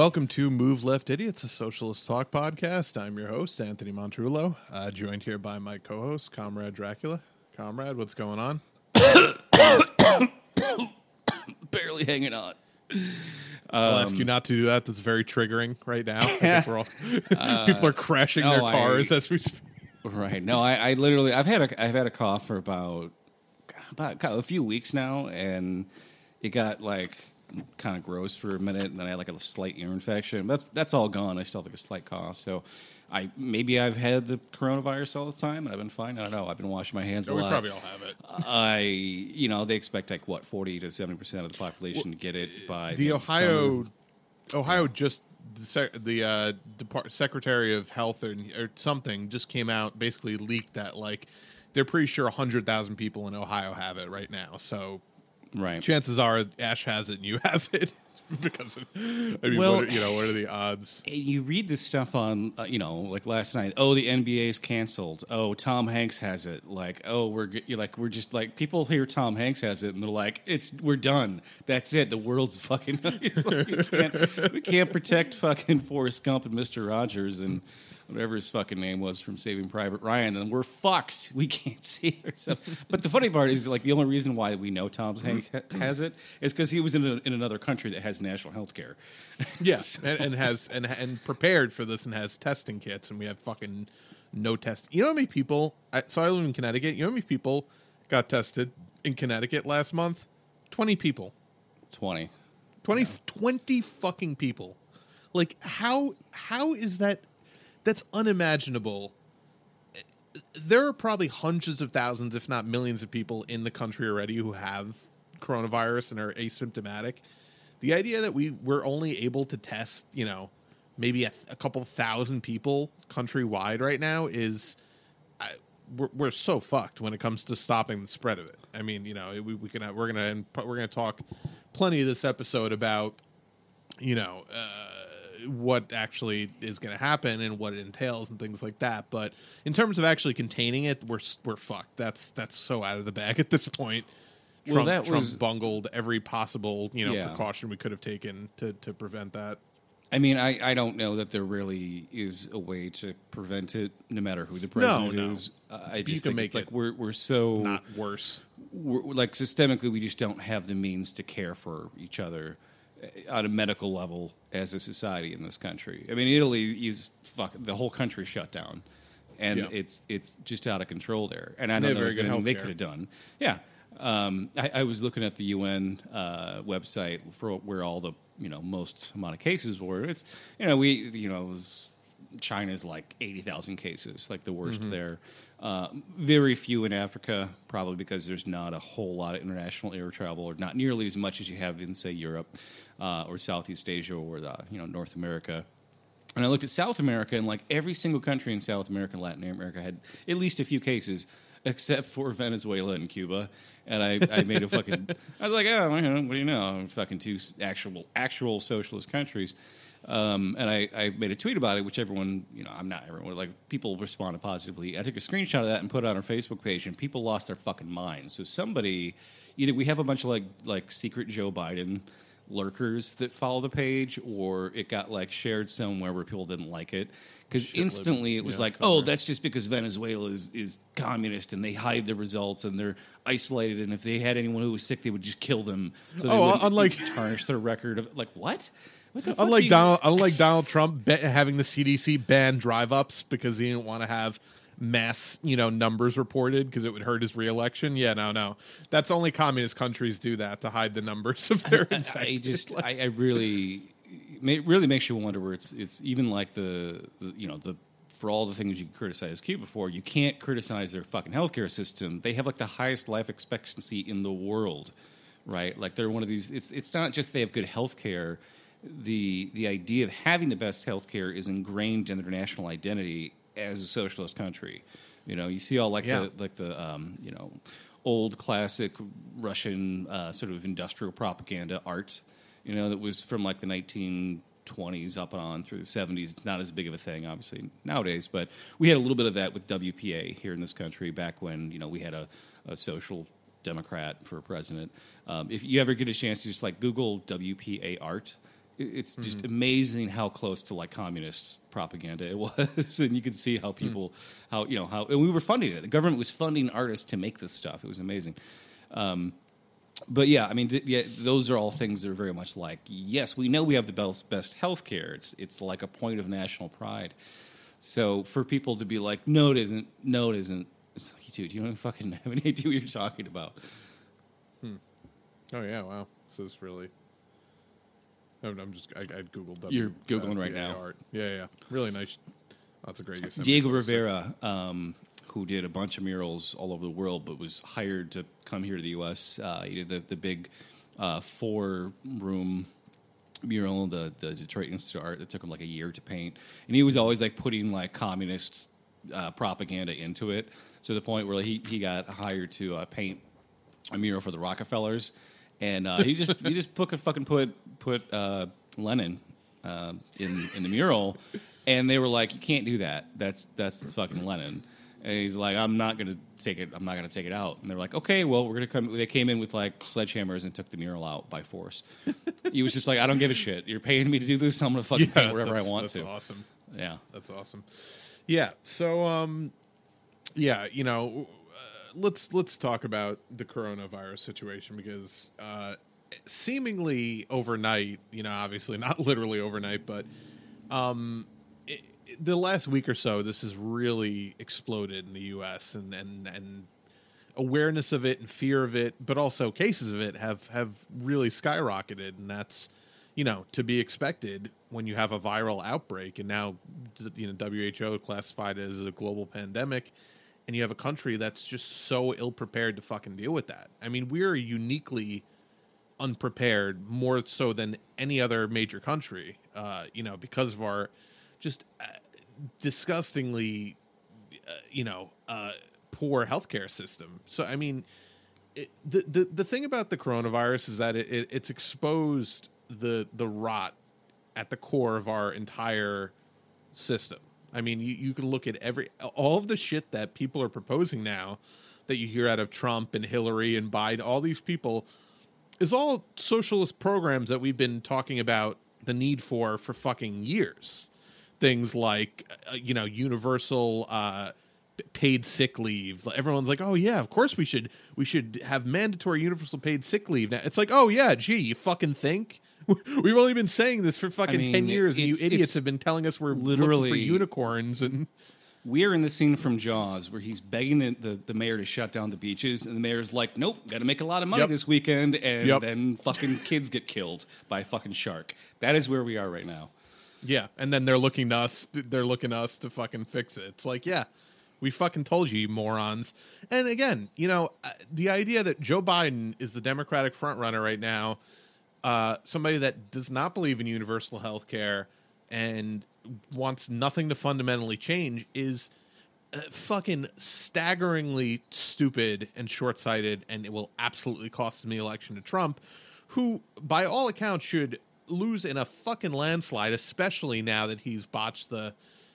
Welcome to Move Left Idiots, a socialist talk podcast. I'm your host, Anthony Montrullo, uh, joined here by my co host, Comrade Dracula. Comrade, what's going on? Barely hanging on. I'll Um, ask you not to do that. That's very triggering right now. I all, people are crashing no, their I- cars as we speak. Right. No, I, I literally I've had a I've had a cough for about about a few weeks now, and it got like kind of gross for a minute, and then I had like a slight ear infection. That's that's all gone. I still have like a slight cough, so. I maybe I've had the coronavirus all the time and I've been fine. I don't know. I've been washing my hands a we lot. probably all have it. I, you know, they expect like what forty to seventy percent of the population to get it by The end of Ohio, summer. Ohio just the, sec- the uh, Depart- Secretary of Health or, or something just came out basically leaked that like they're pretty sure hundred thousand people in Ohio have it right now. So right. chances are Ash has it and you have it because of. I mean, Well- what are, you know, what are the odds? you read this stuff on, uh, you know, like last night. Oh, the NBA's canceled. Oh, Tom Hanks has it. Like, oh, we're like we're just like people hear Tom Hanks has it and they're like, it's we're done. That's it. The world's fucking. It's like we can't we can't protect fucking Forrest Gump and Mister Rogers and whatever his fucking name was from Saving Private Ryan, and we're fucked. We can't see ourselves. But the funny part is, like, the only reason why we know Tom Hanks mm-hmm. has it is because he was in, a, in another country that has national health care. Yes, and, and has and and prepared for this and has testing kits, and we have fucking no test. You know how many people? I, so I live in Connecticut. You know how many people got tested in Connecticut last month? Twenty people. 20. 20, 20 fucking people. Like how how is that? That's unimaginable. There are probably hundreds of thousands, if not millions, of people in the country already who have coronavirus and are asymptomatic. The idea that we we're only able to test, you know, maybe a, a couple thousand people countrywide right now is I, we're, we're so fucked when it comes to stopping the spread of it. I mean, you know, we, we can we're gonna we're gonna talk plenty of this episode about you know uh, what actually is going to happen and what it entails and things like that. But in terms of actually containing it, we're we're fucked. That's that's so out of the bag at this point. Well, Trump, that Trump was- bungled every possible you know Yeah. precaution we could have taken to to prevent that. I mean, I, I don't know that there really is a way to prevent it, no matter who the president no. is. Uh, I just think make it's like we're we're so Not worse. we're, like systemically, we just don't have the means to care for each other at a medical level as a society in this country. I mean, Italy is fuck the whole country shut down, and Yeah. it's it's just out of control there. And I don't know very if there's good anything they could have done. Yeah. Um, I, I was looking at the UN uh, website for where all the you know most amount of cases were. It's you know we you know it was China's like eighty thousand cases, like the worst Mm-hmm. there. Uh, very few in Africa, probably because there's not a whole lot of international air travel, or not nearly as much as you have in say Europe uh, or Southeast Asia or the, you know North America. And I looked at South America, and like every single country in South America and Latin America had at least a few cases, except for Venezuela and Cuba. And I, I made a fucking. I was like, oh, what do you know? Fucking two actual actual socialist countries. Um, and I, I made a tweet about it, which everyone, you know, I'm not everyone, like people responded positively. I took a screenshot of that and put it on our Facebook page, and people lost their fucking minds. So somebody, either we have a bunch of like like secret Joe Biden lurkers that follow the page, or it got like shared somewhere where people didn't like it. Because instantly it was yeah, like, somewhere. oh, that's just because Venezuela is, is communist and they hide the results and they're isolated. And if they had anyone who was sick, they would just kill them. So they Oh, wouldn't unlike- tarnish their record of like what? What the fuck? Unlike Donald, unlike Donald Trump ba- having the CDC ban drive-ups because he didn't want to have mass, you know, numbers reported because it would hurt his reelection. Yeah, no, no, that's only communist countries do that to hide the numbers of their I infected. just, I, I really, it really makes you wonder where it's, it's even like the, the, you know, the, for all the things you criticize Cuba for, you can't criticize their fucking healthcare system. They have like the highest life expectancy in the world, right? Like they're one of these. It's, it's not just they have good healthcare. The, the idea of having the best healthcare is ingrained in their national identity as a socialist country. You know, you see all like Yeah. the, like the, um, you know, old classic Russian uh, sort of industrial propaganda art, you know, that was from like the 1920s up and on through the 70s. It's not as big of a thing, obviously, nowadays, but we had a little bit of that with WPA here in this country back when, you know, we had a, a social democrat for president. Um, if you ever get a chance to just like Google WPA art, It's just mm-hmm. amazing how close to like communist propaganda it was, and you could see how hmm. people, how you know how, and we were funding it. The government was funding artists to make this stuff. It was amazing. Um, but yeah, I mean, th- yeah, those are all things that are very much like yes, we know we have the best best health care. It's it's like a point of national pride. So for people to be like, no, it isn't. No, it isn't. It's like, dude, you don't fucking have any idea what you're talking about. Hmm. Oh yeah, wow. This is really. I'm, just. I, I googled. You're Googling right WPA now. Art. Yeah, yeah. Really nice. That's a great. Yosemite Diego poster. Rivera, um, who did a bunch of murals all over the world, but was hired to come here to the U.S. Uh, he did the the big uh, four room mural, the the Detroit Institute of Art that took him like a year to paint, and he was always like putting like communist uh, propaganda into it to the point where he he got hired to uh, paint a mural for the Rockefellers, and uh, he just he just put fucking put put uh, Lenin uh, in in the mural, and they were like, you can't do that. That's that's fucking Lenin. And he's like, I'm not gonna take it. I'm not gonna take it out. And they're like, okay, well, we're gonna come. They came in with like sledgehammers and took the mural out by force. he was just like, I don't give a shit. You're paying me to do this. I'm gonna fucking Yeah, paint wherever I want that's to. Awesome. Yeah. That's awesome. Yeah. So, um, yeah, you know, let's let's talk about the coronavirus situation because uh, seemingly overnight, you know, obviously not literally overnight, but um, it, it- the last week or so, this has really exploded in the U.S. and and and awareness of it and fear of it, but also cases of it have have really skyrocketed, and that's you know to be expected when you have a viral outbreak, and now you know WHO classified it as a global pandemic, and you have a country that's just so ill prepared to fucking deal with that. I mean, we're uniquely unprepared more so than any other major country uh, you know because of our just uh, disgustingly uh, you know uh, poor healthcare system so i mean it, the, the the thing about the coronavirus is that it, it it's exposed the the rot at the core of our entire system. I mean, you, you can look at every all of the shit that people are proposing now that you hear out of Trump and Hillary and Biden, all these people is all socialist programs that we've been talking about the need for for fucking years. Things like uh, you know universal uh, paid sick leave. Everyone's like, "Oh yeah, of course we should we should have mandatory universal paid sick leave." Now it's like, "Oh yeah, gee, you fucking think?" We've only been saying this for fucking mean, ten years, and you idiots have been telling us we're literally for unicorns and We are in the scene from Jaws where he's begging the, the, the mayor to shut down the beaches, and the mayor's like, "Nope, got to make a lot of money Yep. this weekend," and Yep. then fucking kids get killed by a fucking shark. That is where we are right now. Yeah, and then they're looking to us. They're looking to us to fucking fix it. It's like, yeah, we fucking told you, you morons. And again, you know, uh, the idea that Joe Biden is the Democratic frontrunner right now, uh, somebody that does not believe in universal health care and wants nothing to fundamentally change, is uh, fucking staggeringly stupid and short-sighted, and it will absolutely cost the election to Trump, who, by all accounts, should lose in a fucking landslide, especially now that he's botched the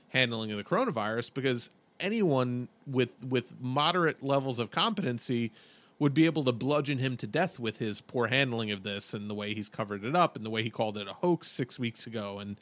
handling of the coronavirus, because anyone with with moderate levels of competency would be able to bludgeon him to death with his poor handling of this and the way he's covered it up and the way he called it a hoax six weeks ago. And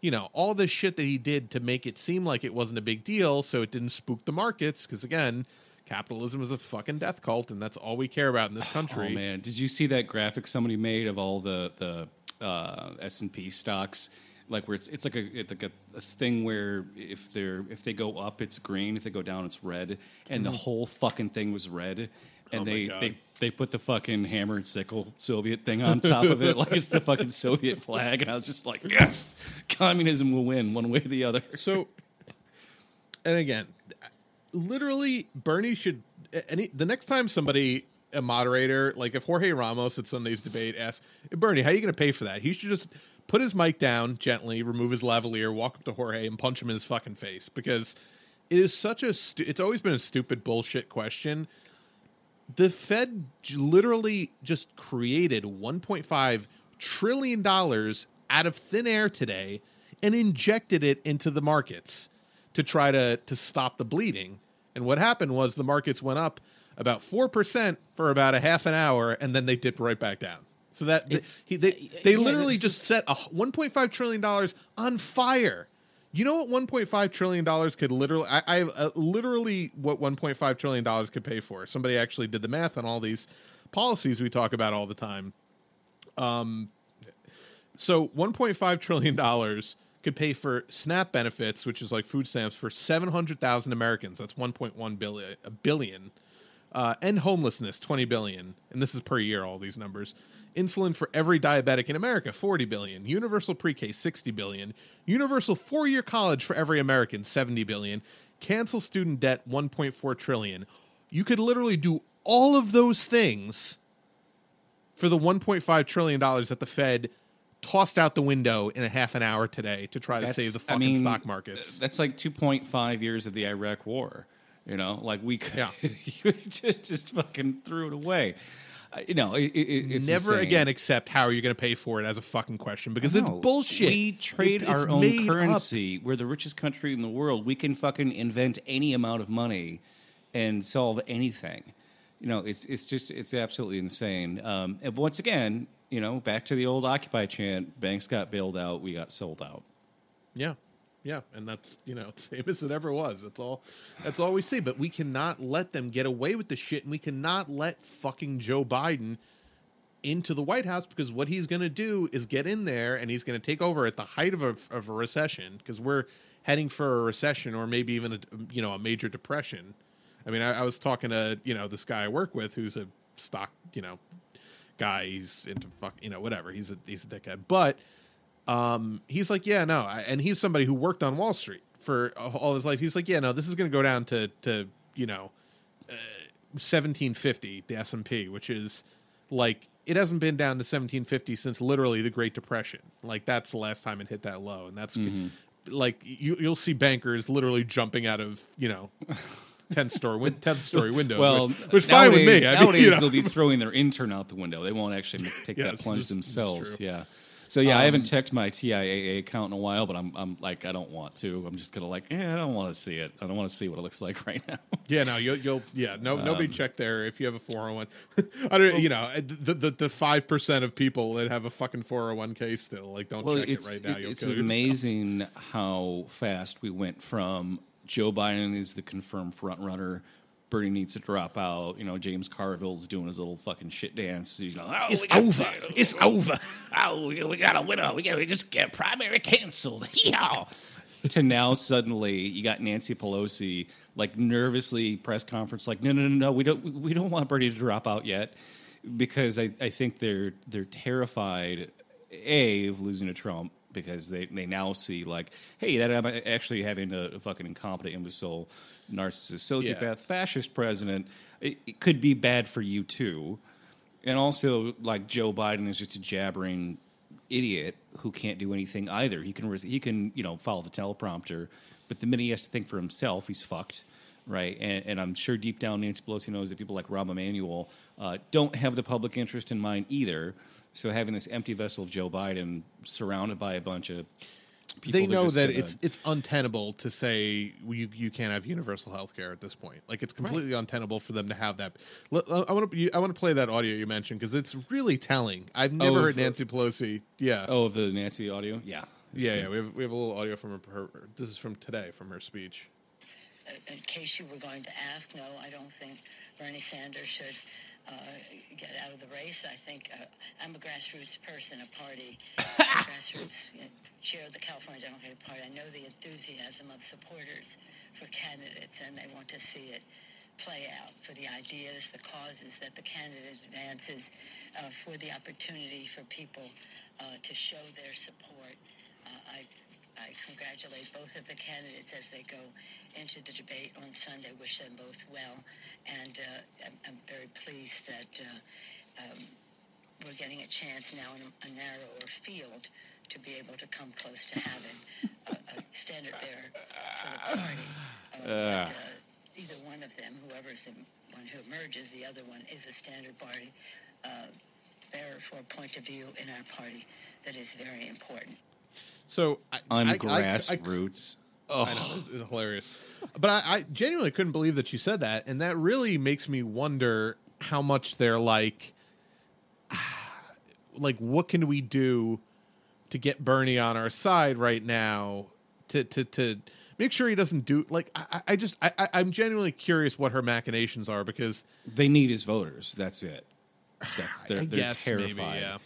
you know all this shit that he did to make it seem like it wasn't a big deal so it didn't spook the markets because again capitalism is a fucking death cult and that's all we care about in this country. Oh man, did you see that graphic somebody made of all the the uh, S and P stocks? Like where it's it's like a it's like a, a thing where if they're if they go up it's green, if they go down it's red, and the whole fucking thing was red. Oh and Oh they, they they put the fucking hammer and sickle Soviet thing on top of it, like it's the fucking Soviet flag, and I was just like, yes, communism will win one way or the other. So, and again, literally, Bernie should. Any the next time somebody, a moderator, like if Jorge Ramos at Sunday's debate asks Bernie, "How are you going to pay for that?" He should just put his mic down gently, remove his lavalier, walk up to Jorge, and punch him in his fucking face because it is such a. Stu- it's always been a stupid bullshit question. The Fed literally just created 1.5 trillion dollars out of thin air today and injected it into the markets to try to to stop the bleeding. And what happened was the markets went up about 4% for about a half an hour and then they dipped right back down. So that he, they they yeah, literally just set a 1.5 trillion dollars on fire. You know what 1.5 trillion dollars could literally? I, I uh, literally what 1.5 trillion dollars could pay for. Somebody actually did the math on all these policies we talk about all the time. Um, so 1.5 trillion dollars could pay for SNAP benefits, which is like food stamps for 700,000 Americans. That's 1.1 billion, a billion. Uh, end homelessness, 20 billion, and this is per year. All these numbers. Insulin for every diabetic in America, 40 billion. Universal pre-K, 60 billion. Universal four-year college for every American, 70 billion. Cancel student debt, 1.4 trillion. You could literally do all of those things for the 1.5 trillion dollars that the Fed tossed out the window in a half an hour today to try to save the I fucking mean, stock markets. That's like 2.5 years of the Iraq War. You know, like we could, Yeah. just, just fucking threw it away. Uh, You know, it, it, it's Never insane. again accept how are you going to pay for it as a fucking question because it's bullshit. We trade It- our own made up. currency. We're the richest country in the world. We can fucking invent any amount of money and solve anything. You know, it's it's just it's absolutely insane. Um, and once again, you know, back to the old Occupy chant: banks got bailed out, we got sold out. Yeah. Yeah, and that's you know same as it ever was. That's all. That's all we see. But we cannot let them get away with the shit, and we cannot let fucking Joe Biden into the White House because what he's going to do is get in there and he's going to take over at the height of a of a recession because we're heading for a recession or maybe even a you know a major depression. I mean, I, I was talking to you know this guy I work with who's a stock you know guy. He's into fuck you know whatever. He's a he's a dickhead, but um, he's like, yeah, no, and he's somebody who worked on Wall Street for all his life. He's like, yeah, no, this is going to go down to to you know, uh, seventeen fifty the S and P, which is like it hasn't been down to seventeen fifty since literally the Great Depression. Like that's the last time it hit that low, and that's like you you'll see bankers literally jumping out of you know. 10th story, win- 10th story windows. Well, which, which fine with me. I mean, nowadays you know. they'll be throwing their intern out the window. They won't actually take that plunge themselves. Yeah. So yeah, I haven't Um, checked my TIAA account in a while, but I'm I'm like I don't want to. I'm just gonna like yeah, I don't want to see it. I don't want to see what it looks like right now. Yeah, no, you'll, you'll yeah, no, Um, nobody check there if you have a four hundred one. I don't, you know, the the the five percent of people that have a fucking four hundred one k still like don't check it's it right now. You'll it's amazing how fast we went from Joe Biden is the confirmed front runner. Bernie needs to drop out. You know, James Carville's doing his little fucking shit dance. He's like, oh, It's we over. It's over. Oh, we we got a winner. We got to just get primary canceled. Yeah. to now suddenly you got Nancy Pelosi like nervously press conference like no no no no we don't we don't want Bernie to drop out yet because I, I think they're they're terrified a of losing to Trump because they, they now see like hey that I'm actually having a, a fucking incompetent imbecile narcissist sociopath Yeah. fascist president it, it could be bad for you too and also, like Joe Biden is just a jabbering idiot who can't do anything either. He can he can you know follow the teleprompter, but the minute he has to think for himself, he's fucked, right? And, and I'm sure deep down Nancy Pelosi knows that people like Rahm Emanuel uh, don't have the public interest in mind either. So having this empty vessel of Joe Biden surrounded by a bunch of people They know that gonna- it's it's untenable to say you you can't have universal health care at this point. Like it's completely untenable for them to have that. I want to I want to play that audio you mentioned because it's really telling. I've oh, never Oh, heard for- Nancy Pelosi. Yeah, oh the Nancy audio yeah yeah, good. yeah. We have we have a little audio from her, her. This is from today from her speech. in case you were going to ask, no, I don't think Bernie Sanders should uh, get out of the race. I think uh, I'm a grassroots person, a party, grassroots you know, chair of the California Democratic Party. I know the enthusiasm of supporters for candidates, and they want to see it play out for the ideas, the causes that the candidate advances, uh, for the opportunity for people uh, to show their support. Uh, I I congratulate both of the candidates as they go into the debate on Sunday. Wish them both well, and uh, I'm, I'm very pleased that uh, um, we're getting a chance now in a, a narrower field to be able to come close to having a, a standard bearer for the party. Uh, but, uh, either one of them, whoever's the one who emerges, the other one is a standard party uh, bearer for a point of view in our party that is very important. So I, on I- I- I-. I know it's, it's hilarious, but I, I genuinely couldn't believe that you said that, and that really makes me wonder how much they're like. like what can we do to get Bernie on our side right now to to to make sure he doesn't do like I, I just I, I I'm genuinely curious what her machinations are because They need his voters. That's it. That's they're, they're guess terrified. maybe yeah.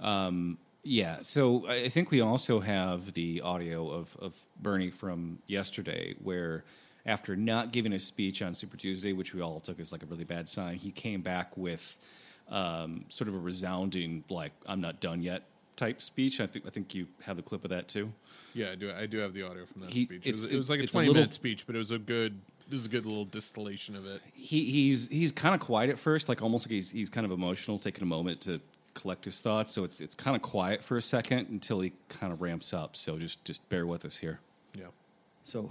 Um, Yeah, so I think we also have the audio of, of Bernie from yesterday, where after not giving a speech on Super Tuesday, which we all took as like a really bad sign, he came back with um, sort of a resounding like "I'm not done yet" type speech. I think I think you have the clip of that too. Yeah, I do. I do have the audio from that He- speech. It was, it was like a it's a twenty little- minute speech, but it was a good. This is a good little distillation of it. He he's he's kind of quiet at first, like almost like he's he's kind of emotional, taking a moment to collect his thoughts. So it's it's kind of quiet for a second until he kind of ramps up. So just just bear with us here. Yeah. So,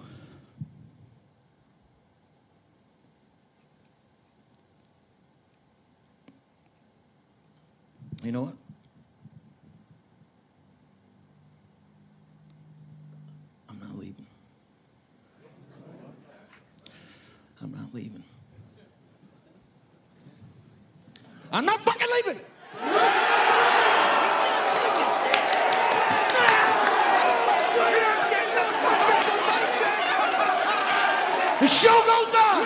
you know what? I'm not leaving. I'm not leaving. I'm not fucking leaving! The show goes on.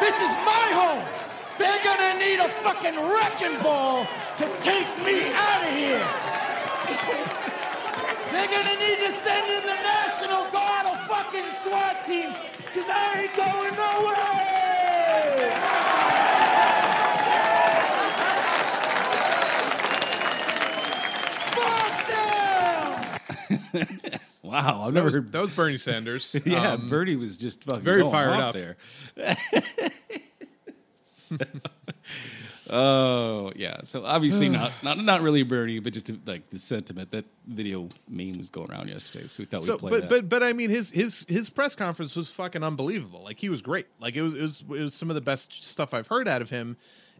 This is my home. They're gonna need a fucking wrecking ball to take me out of here. They're gonna need to send in the National Guard, a fucking SWAT team, because I ain't going nowhere. Fuck them! Wow, I've That never was, heard. that was Bernie Sanders. yeah, Um, Bernie was just fucking very fired up. there. oh yeah, so obviously not not not really Bernie, but just like the sentiment that video meme was going around yesterday. So we thought so, we'd play but that. but but I mean, his his his press conference was fucking unbelievable. Like he was great. Like it was it was, it was some of the best stuff I've heard out of him.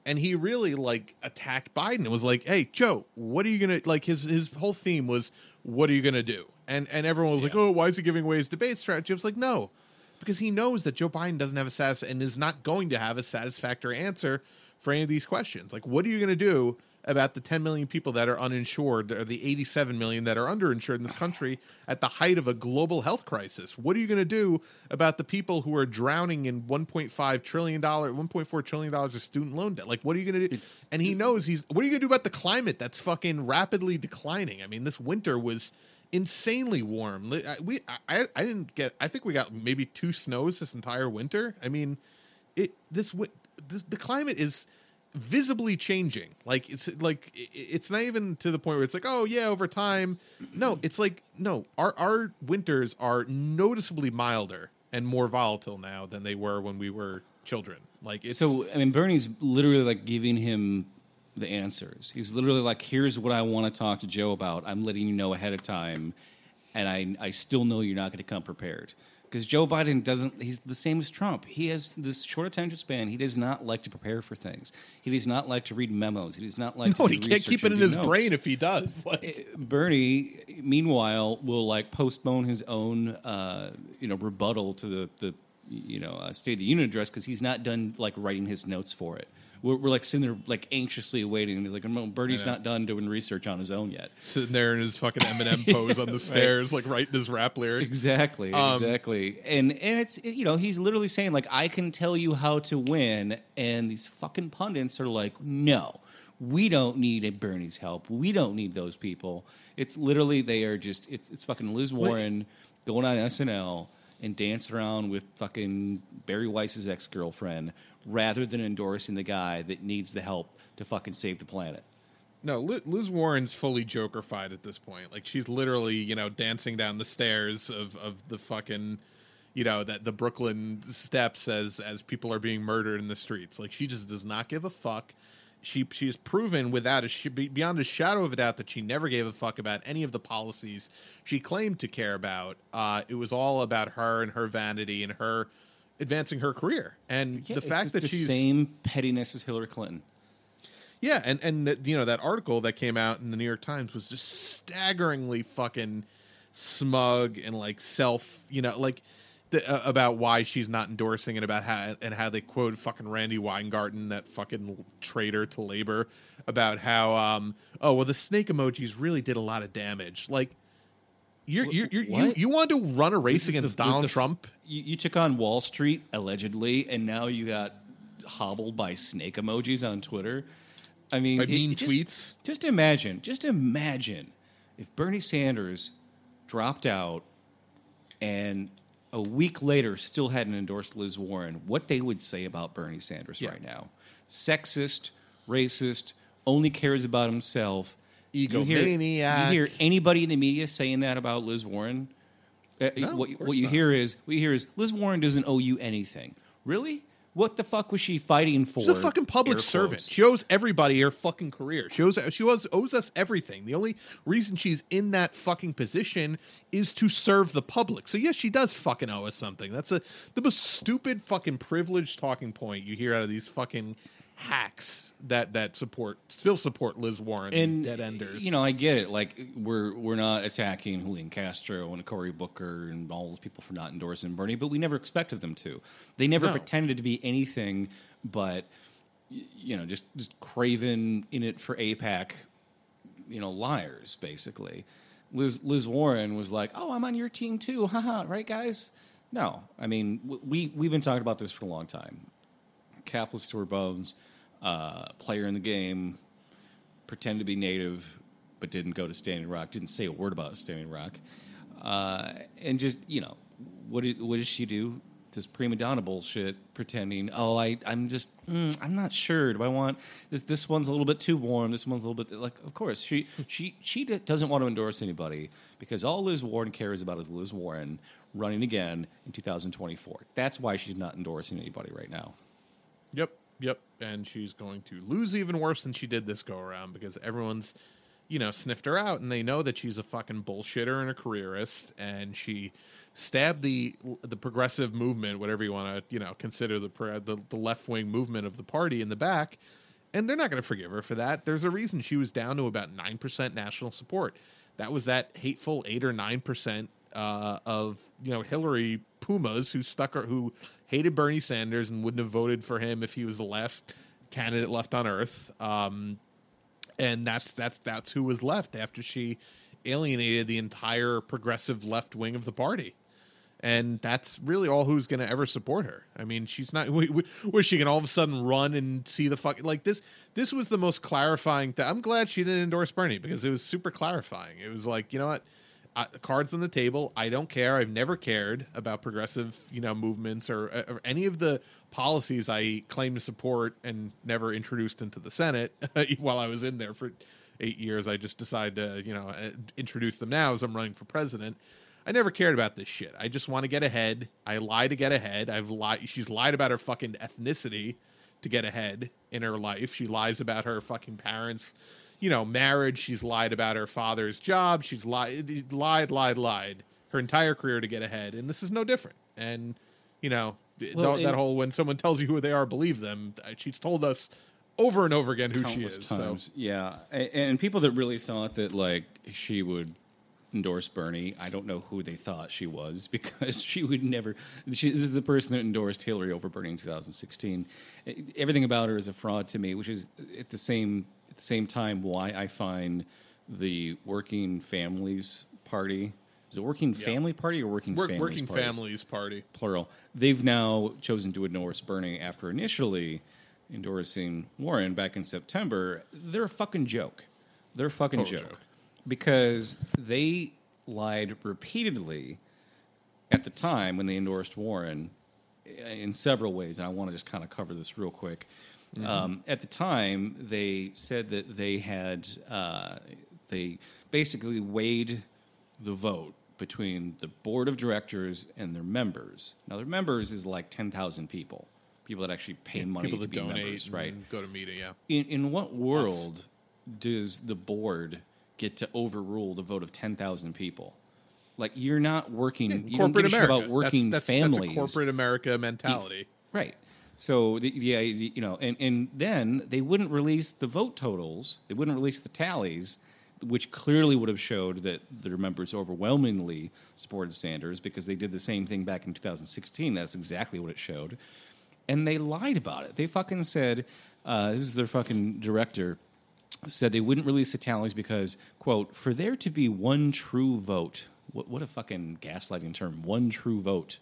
And he really like attacked Biden. It was like, "Hey, Joe, what are you gonna like?" His his whole theme was, "What are you gonna do?" And and everyone was like, "Oh, why is he giving away his debate strategy?" I was like, "No, because he knows that Joe Biden doesn't have a satis and is not going to have a satisfactory answer for any of these questions. Like, what are you going to do about the 10 million people that are uninsured or the 87 million that are underinsured in this country at the height of a global health crisis? What are you going to do about the people who are drowning in 1.5 trillion dollar 1.4 trillion dollars of student loan debt? Like, what are you going to do? It's- and he knows he's what are you going to do about the climate that's fucking rapidly declining? I mean, this winter was insanely warm. We I, I didn't get. I think we got maybe two snows this entire winter. I mean, it this this, the climate is visibly changing. Like it's like it's not even to the point where it's like oh yeah over time. No, it's like no. Our our winters are noticeably milder and more volatile now than they were when we were children. Like it's So I mean, Bernie's literally like giving him the answers. He's literally like, "Here's what I want to talk to Joe about. I'm letting you know ahead of time, and I I still know you're not going to come prepared." Because Joe Biden doesn't, he's the same as Trump. He has this short attention span. He does not like to prepare for things. He does not like to read memos. He does not like no, to he can't keep it in his notes. brain if he does. Like, Bernie, meanwhile, will like postpone his own, uh, you know, rebuttal to the the you know uh, State of the Union address because he's not done like writing his notes for it. We're, we're like sitting there like anxiously waiting, and he's like, "No, Bernie's not done doing research on his own yet." sitting there in his fucking Eminem pose on the stairs, like writing his rap lyrics. Exactly, Um, exactly, and and it's you know he's literally saying like I can tell you how to win, and these fucking pundits are like, no, we don't need a Bernie's help, we don't need those people. It's literally they are just it's it's fucking Liz Warren going on SNL and dancing around with fucking Bari Weiss's ex girlfriend rather than endorsing the guy that needs the help to fucking save the planet. No, Liz, Warren's fully Jokerfied at this point. Like she's literally, you know, dancing down the stairs of of the fucking, you know, that the Brooklyn steps as as people are being murdered in the streets. Like she just does not give a fuck. She she has proven without a beyond a shadow of a doubt that she never gave a fuck about any of the policies she claimed to care about. Uh, it was all about her and her vanity and her advancing her career. And Yeah, the fact that the she's same pettiness as Hillary Clinton. yeah, and and that you know that article that came out in the New York Times was just staggeringly fucking smug and like self, you know, like th- uh, about why she's not endorsing and about how and how they quote fucking Randi Weingarten, that fucking traitor to labor, about how um oh well the snake emojis really did a lot of damage. Like you're you what? wanted to run a race against the- Donald the- Trump. You, you took on Wall Street allegedly, and now you got hobbled by snake emojis on Twitter. I mean, By mean just, tweets? Just imagine, just imagine if Bernie Sanders dropped out and a week later still hadn't endorsed Liz Warren. What they would say about Bernie Sanders Yeah. right now? Sexist, racist, only cares about himself. You hear- You hear anybody in the media saying that about Liz Warren? Uh, No, what, what you not. hear is what you hear is Liz Warren doesn't owe you anything. Really? What the fuck was she fighting for? She's a fucking public servant. She owes everybody her fucking career. She owes she owes, owes us everything. The only reason she's in that fucking position is to serve the public. So yes, she does fucking owe us something. That's a the most stupid fucking privileged talking point you hear out of these fucking hacks that that support still support Liz Warren and dead enders. You know, I get it. Like we're we're not attacking Julian Castro and Cory Booker and all those people for not endorsing Bernie, but we never expected them to. They never No. pretended to be anything but you know just just craven in it for AIPAC. You know, liars basically. Liz Liz Warren was like, "Oh, I'm on your team too, haha." Right, guys? No, I mean we we've been talking about this for a long time. Capitalist to her bones, uh, player in the game, pretend to be native, but didn't go to Standing Rock, didn't say a word about Standing Rock, uh, and just you know, what did, what does she do? This prima donna bullshit, pretending. Oh, I I'm just mm, I'm not sure. Do I want this? This one's a little bit too warm. This one's a little bit like. Of course, she she she doesn't want to endorse anybody because all Liz Warren cares about is Liz Warren running again in 2024. That's why she's not endorsing anybody right now. Yep, yep. And she's going to lose even worse than she did this go around because everyone's, you know, sniffed her out and they know that she's a fucking bullshitter and a careerist and she stabbed the the progressive movement, whatever you want to, you know, consider the the, the left wing movement of the party in the back. And they're not going to forgive her for that. There's a reason she was down to about 9% national support. That was that hateful 8 or 9% uh, of, you know, Hillary Pumas who stuck who hated Bernie Sanders and wouldn't have voted for him if he was the last candidate left on earth. Um, and that's that's that's who was left after she alienated the entire progressive left wing of the party and that's really all who's going to ever support her. I mean, she's not. We, was she going to all of a sudden run and see the fuck like this? This was the most clarifying. I'm glad she didn't endorse Bernie because it was super clarifying. It was like, you know what, cards on the table. I don't care. I've never cared about progressive, you know, movements or, or any of the policies I claim to support and never introduced into the Senate while I was in there for eight years. I just decided to, you know, uh, introduce them now as I'm running for president. I never cared about this shit. I just want to get ahead. I lie to get ahead. I've lied. She's lied about her fucking ethnicity to get ahead in her life. She lies about her fucking parents, you know, marriage. She's lied about her father's job. She's lied, lied, lied, lied her entire career to get ahead. And this is no different. And you know, Well, th- that whole when someone tells you who they are, believe them. Uh, She's told us over and over again who she is. times. Yeah, A- and people that really thought that like she would endorse Bernie, I don't know who they thought she was because she would never. She this is the person that endorsed Hillary over Bernie in 2016. E- Everything about her is a fraud to me, which is at the same the same time why I find the Working Families Party. Is it Working Family Party or Working work, Families working Party? families party. plural. They've now chosen to endorse Bernie after initially endorsing Warren back in September. They're a fucking joke. They're a fucking joke. joke. because they lied repeatedly at the time when they endorsed Warren uh, in several ways, and I want to just kind of cover this real quick. Um, at the time, they said that they had uh, they basically weighed the vote between the board of directors and their members. Now, their members is like ten thousand people, people that actually pay money People to that be donate, members, and right? Go to meeting, yeah. In, in what world does the board get to overrule the vote of 10,000 people? Like, you're not working, you don't corporate give a shit America. about working that's, that's, families. That's corporate America mentality. Right. So, the, the, you know, and, and then they wouldn't release the vote totals, they wouldn't release the tallies which clearly would have showed that their members overwhelmingly supported Sanders because they did the same thing back in 2016. That's exactly what it showed, and they lied about it. They fucking said, uh, "This is their fucking director." Said they wouldn't release the tallies because, quote, for there to be one true vote. What, what a fucking gaslighting term. One true vote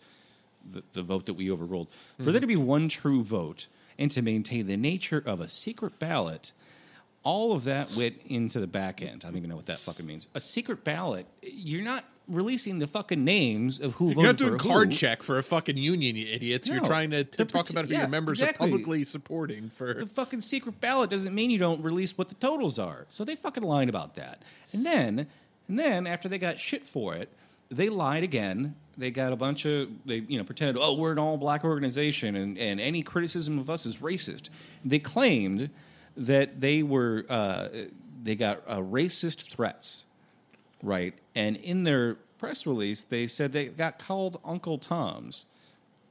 the, the vote that we overruled, for mm-hmm. there to be one true vote and to maintain the nature of a secret ballot, all of that went into the back end. I don't even know what that fucking means. A secret ballot, you're not releasing the fucking names of who You're not voted doing for card who. check for a fucking union, you idiots. You're trying to, to talk about who yeah, your members exactly. are publicly supporting for. The fucking secret ballot doesn't mean you don't release what the totals are. So they fucking lied about that. And then, and then after they got shit for it, they lied again. They got a bunch of they you know pretended oh we're an all black organization and and any criticism of us is racist. They claimed that they were uh, they got uh, racist threats, right? And in their press release, they said they got called Uncle Toms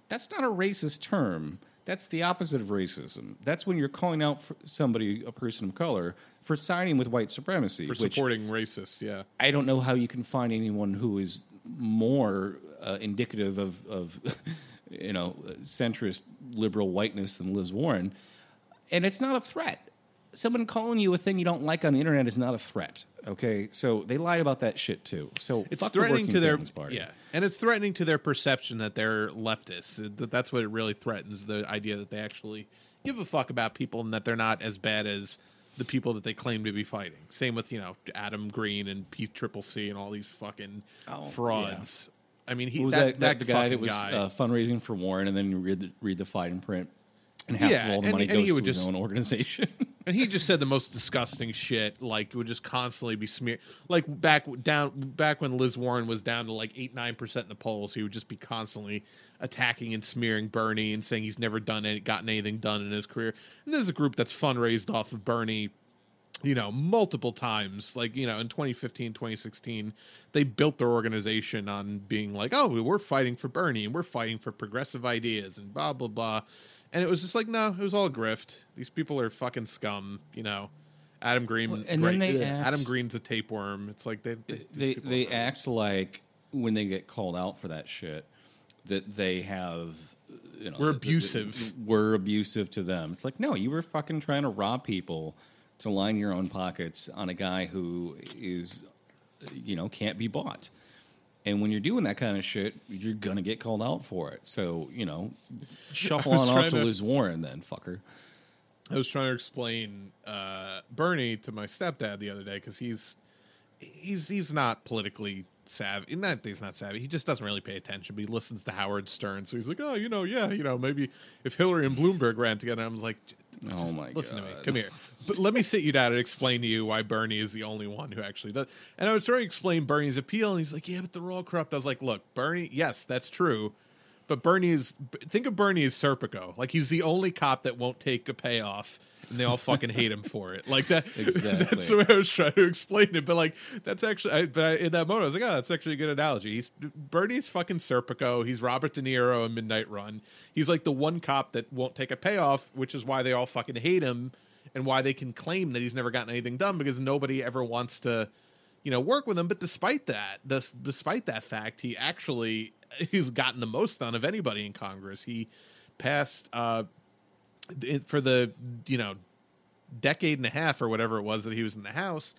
that's not a racist term. That's the opposite of racism. That's when you're calling out somebody, a person of color, for siding with white supremacy. for which supporting racists, yeah. I don't know how you can find anyone who is more uh, indicative of, of you know, centrist liberal whiteness than Liz Warren. And it's not a threat. Someone calling you a thing you don't like on the internet is not a threat. Okay, so they lie about that shit too. So It's the threatening Working to their Party. yeah, and it's threatening to their perception that they're leftists. That that's what it really threatens the idea that they actually give a fuck about people and that they're not as bad as the people that they claim to be fighting. Same with you know Adam Green and PCCC and all these fucking Oh, frauds. I mean, he Who was that, that, that, the guy that was guy. Uh, fundraising for Warren, and then you read the, read the fine print, and half Yeah, of all the and- money and he goes to would his just- own organization. and he just said the most disgusting shit. Like would just constantly be smeared. Like back down back when Liz Warren was down to like eight nine percent in the polls, he would just be constantly attacking and smearing Bernie and saying he's never done any, gotten anything done in his career. And there's a group that's fundraised off of Bernie. You know, multiple times, like, you know, in 2015, 2016, they built their organization on being like, oh, we're fighting for Bernie and we're fighting for progressive ideas and blah, blah, blah. And it was just like, no, it was all a grift. These people are fucking scum, you know. Adam Green, Well, and then great- they Adam Green's a tapeworm. It's like they they they they act like when they get called out for that shit that they have you know We're that- that- abusive. we're abusive to them. It's like no, you were fucking trying to rob people to line your own pockets on a guy who is you know can't be bought. And when you're doing that kind of shit, you're gonna get called out for it. So you know, shuffle on off to to- Liz Warren, then fucker. I was trying to explain uh, Bernie to my stepdad the other day because he's he's he's not politically savvy. Not that he's not savvy. He just doesn't really pay attention. But he listens to Howard Stern, so he's like, oh, you know, yeah, you know, maybe if Hillary and Bloomberg ran together, I was like, Oh my listen to me, come here. But let me sit you down and explain to you why Bernie is the only one who actually does. And I was trying to explain Bernie's appeal, and he's like, yeah, but they're all corrupt. I was like, look, Bernie, yes, that's true. But Bernie is think of Bernie as Serpico. Like he's the only cop that won't take a payoff, and they all fucking hate him for it. Like that. Exactly. That's the way I was trying to explain it. But like that's actually. I, but I, in that moment, I was like, oh, that's actually a good analogy. He's Bernie's fucking Serpico. He's Robert De Niro in Midnight Run. He's like the one cop that won't take a payoff, which is why they all fucking hate him, and why they can claim that he's never gotten anything done because nobody ever wants to you know, work with him. But despite that, this, despite that fact, he actually he's gotten the most done of anybody in Congress. He passed uh, it- for the you know decade and a half or whatever it was that he was in the House.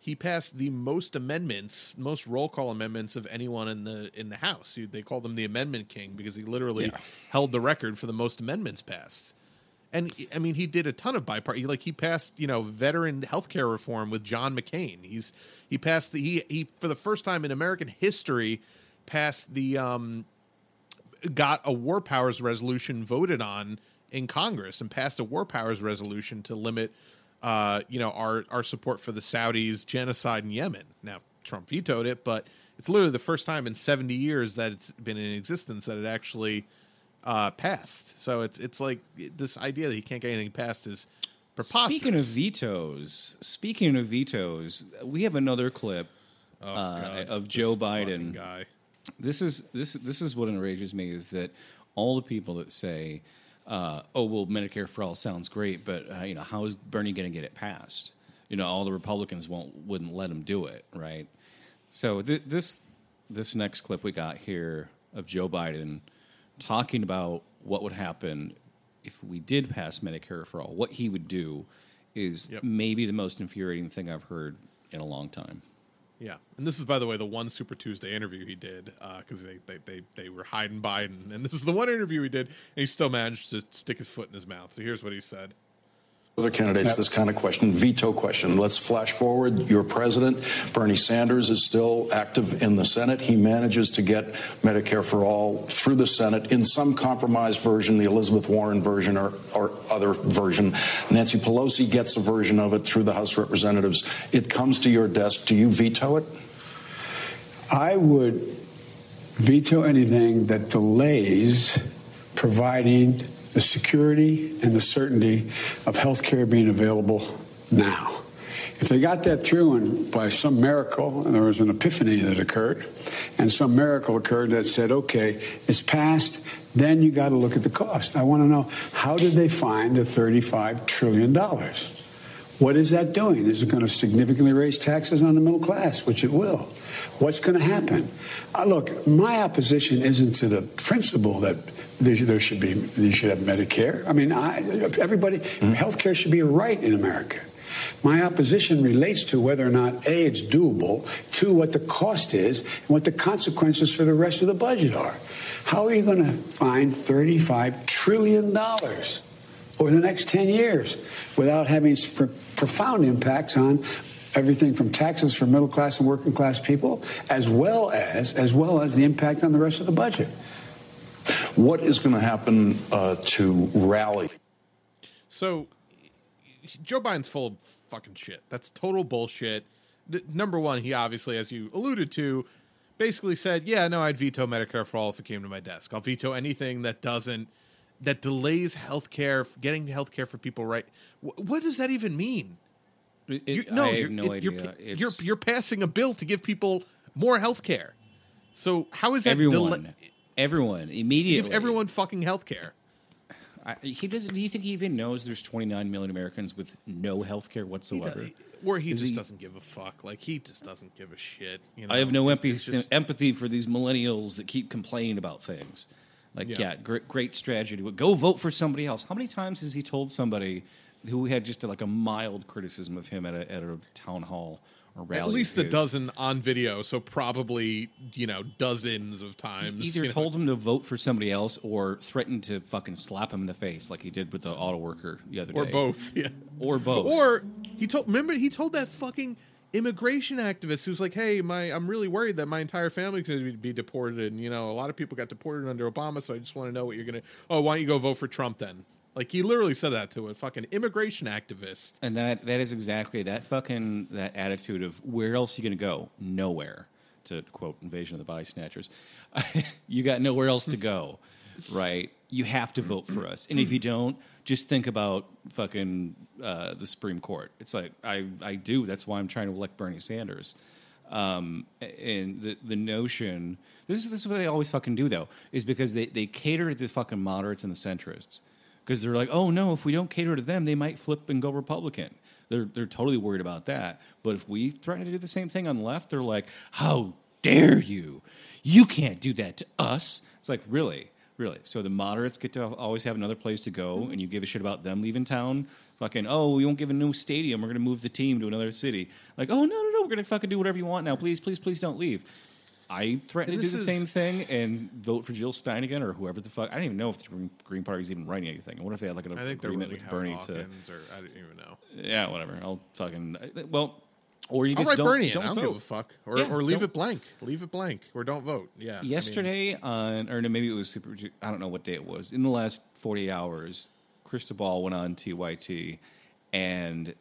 He passed the most amendments, most roll call amendments of anyone in the in the House. They called him the Amendment King because he literally Yeah. held the record for the most amendments passed. And I mean, he did a ton of bipartisan. Like he passed, you know, veteran healthcare reform with John McCain. He's he passed the he he for the first time in American history passed the um got a war powers resolution voted on in Congress and passed a war powers resolution to limit uh you know our our support for the Saudis genocide in Yemen. Now Trump vetoed it, but it's literally the first time in 70 years that it's been in existence that it actually uh, passed. So it's it's like this idea that he can't get anything passed is preposterous. Speaking of vetoes, speaking of vetoes, we have another clip Oh, uh, of this Joe Biden. guy. This is this this is what enrages me is that all the people that say, uh, "Oh well, Medicare for all sounds great, but uh, you know how is Bernie going to get it passed?" you know, all the Republicans won't wouldn't let him do it, right? So th- this this next clip we got here of Joe Biden talking about what would happen if we did pass Medicare for all, what he would do is Yep. maybe the most infuriating thing I've heard in a long time. Yeah, and this is by the way the one Super Tuesday interview he did uh, because they, they they they were hiding Biden, and this is the one interview he did, and he still managed to stick his foot in his mouth. So here's what he said. Other candidates, this kind of question, veto question. Let's flash forward. Your president, Bernie Sanders, is still active in the Senate. He manages to get Medicare for all through the Senate in some compromised version, the Elizabeth Warren version or, or other version. Nancy Pelosi gets a version of it through the House of Representatives. It comes to your desk. Do you veto it? I would veto anything that delays providing the security and the certainty of health care being available now. If they got that through and by some miracle, and there was an epiphany that occurred, and some miracle occurred that said, okay, it's passed, then you got to look at the cost. I want to know how did they find the $35 trillion? What is that doing? Is it going to significantly raise taxes on the middle class, which it will? What's going to happen? Uh, look, my opposition isn't to the principle that there, should be you should have Medicare. I mean, I, everybody, health care should be a right in America. My opposition relates to whether or not A, it's doable, two, what the cost is, and what the consequences for the rest of the budget are. How are you going to find $35 trillion over the next 10 years without having s- pr- profound impacts on everything from taxes for middle class and working class people as well as as well as the impact on the rest of the budget What is going to happen uh, to rally? So Joe Biden's full of fucking shit. That's total bullshit. N- number one, he obviously, as you alluded to, basically said, "Yeah, no, I'd veto Medicare for all if it came to my desk. I'll veto anything that doesn't that delays healthcare, getting healthcare for people." Right? Wh- what does that even mean? It- You- it- no, I you're, have no it- idea. You're, you're you're passing a bill to give people more healthcare. So how is that everyone, delay- everyone immediately. give everyone fucking healthcare? I, he doesn't. Do you think he even knows there's 29 million Americans with no health care whatsoever? does- or he just he- doesn't give a fuck. Like he just doesn't give a shit. You know? I have no empathy, just- empathy for these millennials that keep complaining about things. Like, Yeah. yeah, great, great strategy. Go vote for somebody else. How many times has he told somebody who had just like a mild criticism of him at a, at a town hall? At least of a dozen on video, so probably you know dozens of times. Either you know. told him to vote for somebody else or threatened to fucking slap him in the face like he did with the auto worker the other or day. Or both, yeah, Or both. Or he told. Remember, he told that fucking immigration activist who's like, "Hey, my I'm really worried that my entire family's going to be deported, and you know, a lot of people got deported under Obama, so I just want to know what you're going to. Oh, why don't you go vote for Trump then?" Like he literally said that to a fucking immigration activist. And that that is exactly that fucking that attitude of where else are you to go? Nowhere. To quote Invasion of the Body Snatchers, you got nowhere else to go, right? You have to vote for us, and if you don't, just think about fucking uh, the Supreme Court. It's like I I do. That's why I'm trying to elect Bernie Sanders. Um, and the the notion this is this is what they always fucking do though is because they they cater to the fucking moderates and the centrists because they're like, oh no, if we don't cater to them, they might flip and go Republican. They're they're totally worried about that. But if we threaten to do the same thing on the left, they're like, how dare you? You can't do that to us. It's like really, really. So the moderates get to always have another place to go, mm-hmm. and you give a shit about them leaving town. Fucking oh, we won't give a new stadium. We're gonna move the team to another city. Like oh no no no, we're gonna fucking do whatever you want now. Please please please don't leave. I threaten to do the this same thing and vote for Jill Stein again or whoever the fuck. I don't even know if the Green- Green Party's even writing anything. I wonder if they had like an I think agreement with Bernie to. Or I don't even know. Yeah, whatever. I'll fucking well, or you I'll just write don't Bernie don't don't vote. give a fuck, or Yeah, or leave it blank. Leave it blank, or don't vote. Yeah. I mean- Yesterday on, or no, maybe it was super. I don't know what day it was. In the last forty eight hours, Krystal Ball went on TYT, and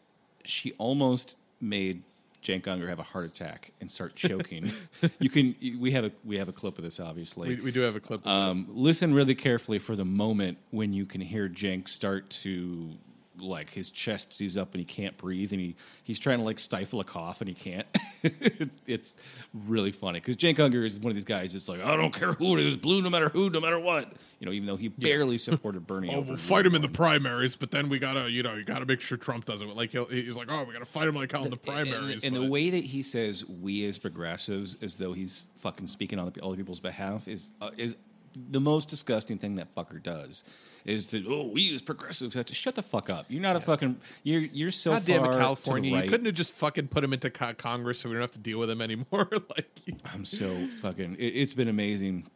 she almost made Cenk Uygur have a heart attack and start choking. you can. We have a we have a clip of this, obviously. we, we do have a clip. Of Um, listen really carefully for the moment when you can hear Cenk start to like his chest sees up and he can't breathe and he he's trying to like stifle a cough and he can't. it's, it's really funny because Jake Uygur is one of these guys that's like I don't care who it is, blue no matter who, no matter what. You know, even though he barely supported Bernie. Oh, we'll fight him in the primaries, but then we gotta, you know, you gotta make sure Trump doesn't Like he'll, he's like, oh, we gotta fight him like how in the primaries. And, and the way that he says "we" as progressives, as though he's fucking speaking on the, other people's behalf, is uh, is the most disgusting thing that fucker does. Is that oh we as progressives have to shut the fuck up? You're not a fucking you're you're so God damn it, California! the You couldn't have just fucking put him into co- Congress so we don't have to deal with him anymore. like, I'm so fucking. It, it's been amazing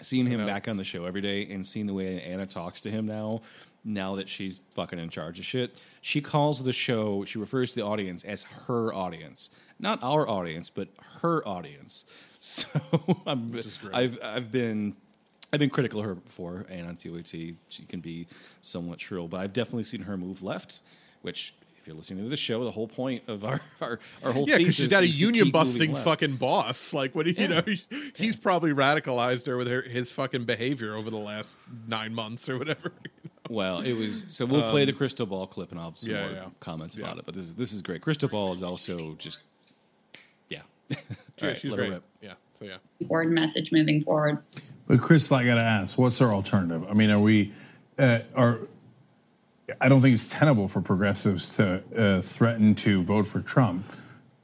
seeing him back on the show every day and seeing the way Anna talks to him now. Now that she's fucking in charge of shit, she calls the show. She refers to the audience as her audience, not our audience, but her audience. So I'm, I've I've been I've been critical of her before, and on TYT she can be somewhat shrill, but I've definitely seen her move left, which. If you're listening to the show, the whole point of our our, our whole yeah, because she's got a union busting fucking boss. Like, what do you, you know? He's probably radicalized her with her, his fucking behavior over the last nine months or whatever. Well, it was so we'll play the um, Krystal Ball clip and I'll have some yeah, more yeah. comments Yeah. about it. But this is this is great. Krystal Ball is also just yeah. Yeah, right, she's let her great. rip. Yeah, so yeah. important message moving forward. But Chris, I got to ask, what's our alternative? I mean, are we uh, are? I don't think it's tenable for progressives to uh, threaten to vote for Trump.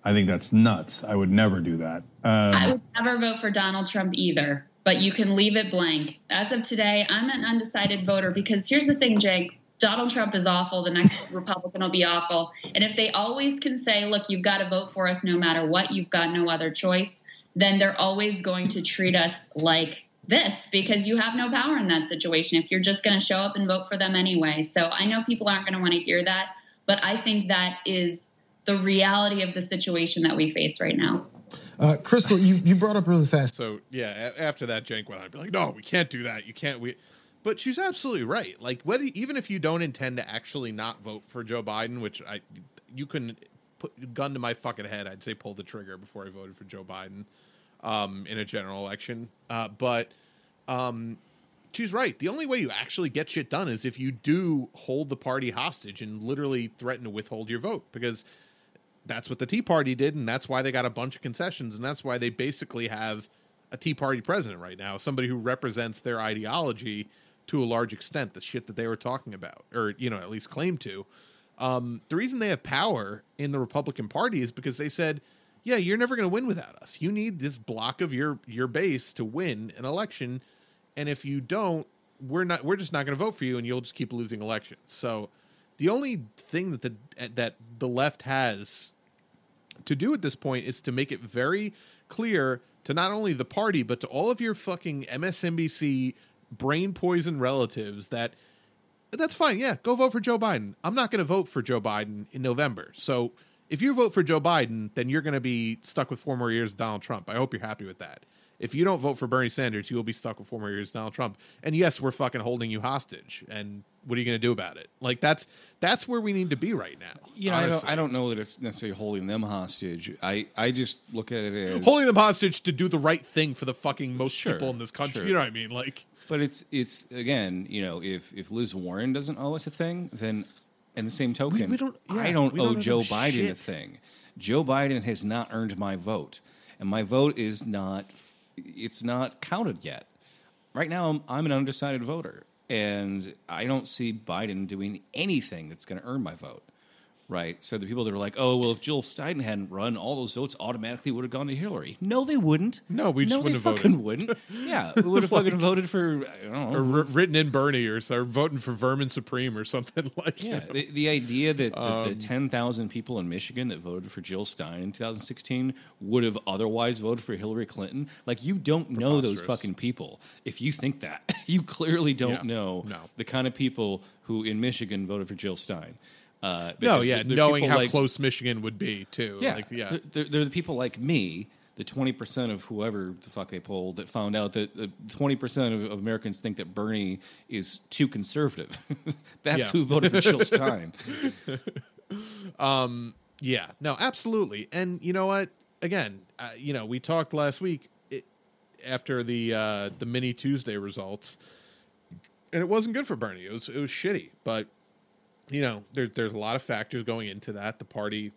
I think that's nuts. I would never do that. Um, I would never vote for Donald Trump either, but you can leave it blank. As of today, I'm an undecided voter because here's the thing, Jake. Donald Trump is awful. The next Republican will be awful. And if they always can say, look, you've got to vote for us no matter what, you've got no other choice, then they're always going to treat us like this because you have no power in that situation if you're just going to show up and vote for them anyway. So I know people aren't going to want to hear that, but I think that is the reality of the situation that we face right now. Uh, Krystal, you, you brought up really fast. So yeah, a- after that, Cenk went. I'd be like, no, we can't do that. You can't. We. But she's absolutely right. Like whether even if you don't intend to actually not vote for Joe Biden, which I you couldn't put gun to my fucking head, I'd say pull the trigger before I voted for Joe Biden um, in a general election. Uh, but um, she's right. The only way you actually get shit done is if you do hold the party hostage and literally threaten to withhold your vote because that's what the Tea Party did, and that's why they got a bunch of concessions, and that's why they basically have a Tea Party president right now, somebody who represents their ideology to a large extent, the shit that they were talking about, or you know, at least claim to. Um, the reason they have power in the Republican Party is because they said, "Yeah, you're never going to win without us. You need this block of your your base to win an election, and if you don't, we're not. We're just not going to vote for you, and you'll just keep losing elections." So, the only thing that the that the left has to do at this point is to make it very clear to not only the party but to all of your fucking MSNBC brain poison relatives that that's fine. Yeah, go vote for Joe Biden. I'm not going to vote for Joe Biden in November. So if you vote for Joe Biden, then you're going to be stuck with four more years of Donald Trump. I hope you're happy with that. If you don't vote for Bernie Sanders, you will be stuck with four more years Donald Trump. And yes, we're fucking holding you hostage. And what are you going to do about it? Like that's that's where we need to be right now. You know, I don't. I don't know that it's necessarily holding them hostage. I, I just look at it as holding them hostage to do the right thing for the fucking most Sure, people in this country. sure. You know what I mean? Like, But it's it's again, you know, if if Liz Warren doesn't owe us a thing, then in the same token, we don't- yeah, I don't we don't owe Joe Biden a thing. Joe Biden has not earned my vote, and my vote is not it's not counted yet. Right now, I'm, I'm an undecided voter, and I don't see Biden doing anything that's going to earn my vote. Right. So the people that are like, oh, well, if Jill Stein hadn't run, all those votes automatically would have gone to Hillary. No, they wouldn't. No, we just no, they wouldn't have fucking voted. wouldn't. Yeah, we would have fucking voted for, I don't know, or wr- written in Bernie or, so, or voting for Vermin Supreme or something like. you Yeah, know? the, the idea that the, Um, the 10,000 people in Michigan that voted for Jill Stein in 2016 would have otherwise voted for Hillary Clinton, like you don't know those fucking people. If you think that, you clearly don't Yeah, know no. the kind of people who in Michigan voted for Jill Stein. Uh, No, yeah, knowing how like- close Michigan would be too. yeah, like, yeah. They're, they're, they're the people like me, the twenty percent of whoever the fuck they polled that found out that twenty percent of, of Americans think that Bernie is too conservative. That's who voted for Jill Stein. Yeah, no, absolutely. And you know what? Again, uh, you know, we talked last week it, after the uh, the mini Tuesday results, and it wasn't good for Bernie. It was it was shitty. But you know, there's there's a lot of factors going into that. The party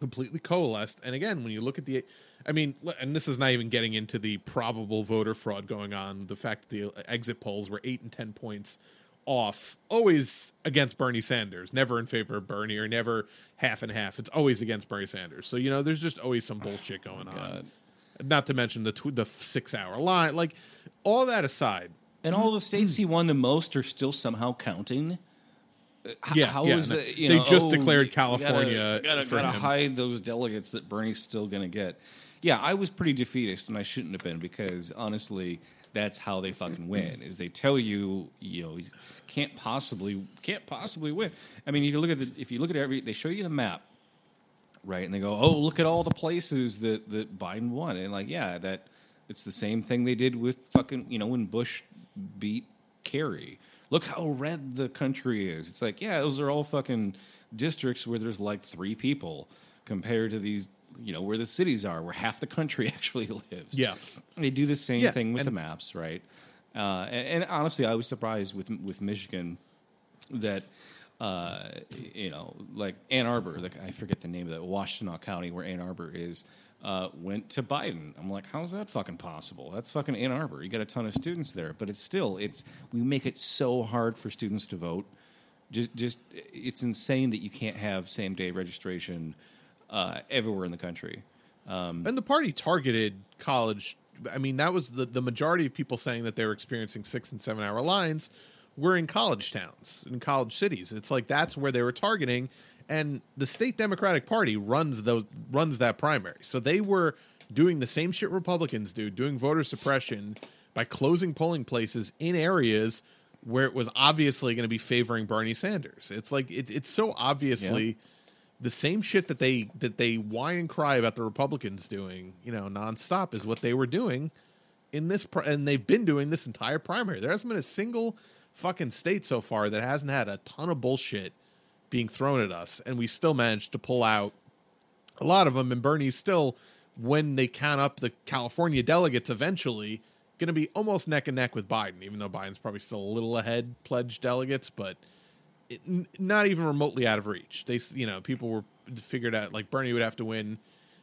completely coalesced, and again, when you look at the, I mean, and this is not even getting into the probable voter fraud going on. The fact that the uh, exit polls were eight and ten points off, always against Bernie Sanders, never in favor of Bernie, or never half and half. It's always against Bernie Sanders. So you know, there's just always some bullshit oh, going on. Not to mention the tw- the six hour line, like all that aside. And all the mm-hmm. states he won the most are still somehow counting. H- Yeah, how yeah, is no, that? You they know, just oh, declared you gotta- California Gotta, gotta hide those delegates that Bernie's still going to get. Yeah, I was pretty defeatist, and I shouldn't have been because honestly, that's how they fucking win. Is they tell you, you know, can't possibly, can't possibly win. I mean, you look at the, if you look at every, they show you the map, right? And they go, "Oh, look at all the places that that Biden won." And like, yeah, that it's the same thing they did with fucking, you know, when Bush beat Kerry. Look how red the country is. It's like, yeah, those are all fucking districts where there's like three people compared to these, you know, where the cities are, where half the country actually lives. Yeah. they do the same Yeah, thing with the maps, right? Uh, and, and honestly, I was surprised with with Michigan that uh, you know, like Ann Arbor, like I forget the name of that, Washtenaw County, where Ann Arbor is, uh, went to Biden. I'm like, how's that fucking possible? That's fucking Ann Arbor. You got a ton of students there, but it's still, it's we make it so hard for students to vote. Just, just it's insane that you can't have same day registration uh, everywhere in the country. Um, And the party targeted college. I mean, that was the, the majority of people saying that they were experiencing six and seven hour lines were in college towns, in college cities. It's like that's where they were targeting. And the state Democratic Party runs those runs that primary. So they were doing the same shit Republicans do, doing voter suppression by closing polling places in areas where it was obviously going to be favoring Bernie Sanders. It's like it, it's so obviously the same shit that they that they whine and cry about the Republicans doing, you know, nonstop is what they were doing in this, pri- and they've been doing this entire primary. There hasn't been a single fucking state so far that hasn't had a ton of bullshit being thrown at us, and we still managed to pull out a lot of them. And Bernie's still, when they count up the California delegates, eventually going to be almost neck and neck with Biden, even though Biden's probably still a little ahead pledged delegates, but it, n- not even remotely out of reach. They, you know, people were figured out like Bernie would have to win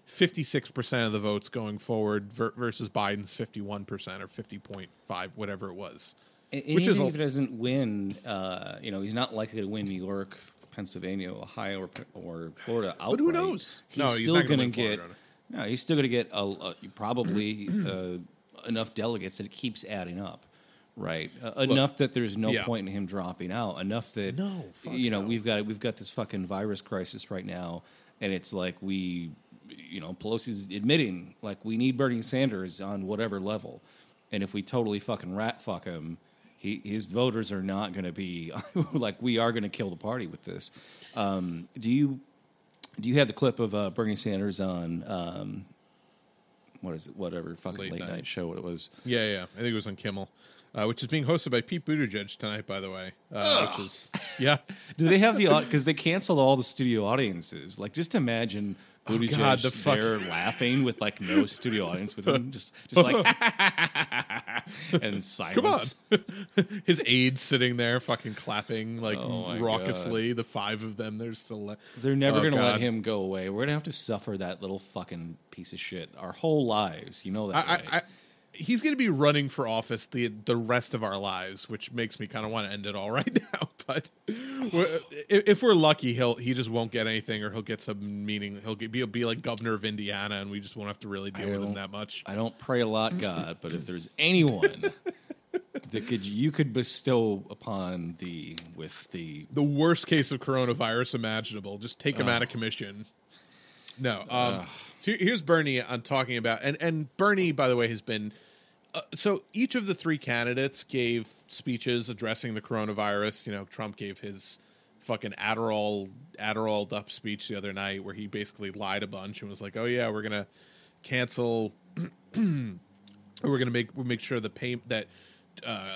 56% of the votes going forward ver- versus Biden's 51% or 50.5, whatever it was. And Which is even a- if he doesn't win, uh, you know, he's not likely to win New York, Pennsylvania, Ohio, or, or Florida outright. But who knows? He's No, he's still gonna going to win get. Florida. No, he's still going to get a, a, probably uh, enough delegates that it keeps adding up, right? Uh, enough that there's no yeah. point in him dropping out. Enough that No, you know no. we've got we've got this fucking virus crisis right now, and it's like we, you know, Pelosi's admitting like we need Bernie Sanders on whatever level, and if we totally fucking rat fuck him, he, his voters are not going to be like we are going to kill the party with this. Um, do you do you have the clip of uh, Bernie Sanders on um, what is it? Whatever fucking Late late, night. night. show What it was. Yeah, yeah. I think it was on Kimmel, uh, which is being hosted by Pete Buttigieg tonight, by the way. Uh, which is, yeah. Do they have the because they canceled all the studio audiences? Like, just imagine Buttigieg Oh, God, the fuck- there laughing with like no studio audience with him, just just like and Come on. silence. His aides sitting there fucking clapping like Oh raucously. The five of them, they're still. le- They're never Oh, going to let him go away. We're going to have to suffer that little fucking piece of shit our whole lives. You know that, I, right? I, I, he's going to be running for office the the rest of our lives, which makes me kind of want to end it all right now. But we're- if, we're lucky, he'll he just won't get anything, or he'll get some meaning. He'll get, be be like governor of Indiana, and we just won't have to really deal with him that much. I don't pray a lot, God, but if there's anyone that could you could bestow upon the with the the worst case of coronavirus imaginable. Just take him out of commission. No. Um, here- here's Bernie on talking about, and and Bernie, by the way, has been. Uh, so each of the three candidates gave speeches addressing the coronavirus. You know, Trump gave his fucking Adderall Adderall up speech the other night, where he basically lied a bunch and was like, "Oh yeah, we're gonna cancel, we're gonna make we'll make sure the pay that." Uh,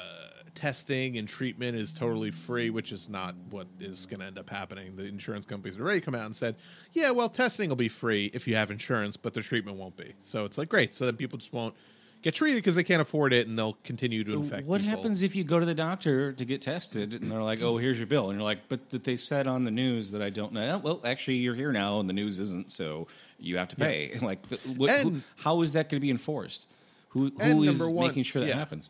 testing and treatment is totally free, which is not what is going to end up happening. The insurance companies have already come out and said, yeah, well, testing will be free if you have insurance, but the treatment won't be. So it's like, great. So then people just won't get treated because they can't afford it, and they'll continue to infect. What people. happens if you go to the doctor to get tested and they're like, "Oh, here's your bill," and you're like, "But that they said on the news that I don't know." "Oh, Well, actually, you're here now, and the news isn't, so you have to pay. Like, th- what, who, how is that going to be enforced? Who who is one- making sure that yeah. happens?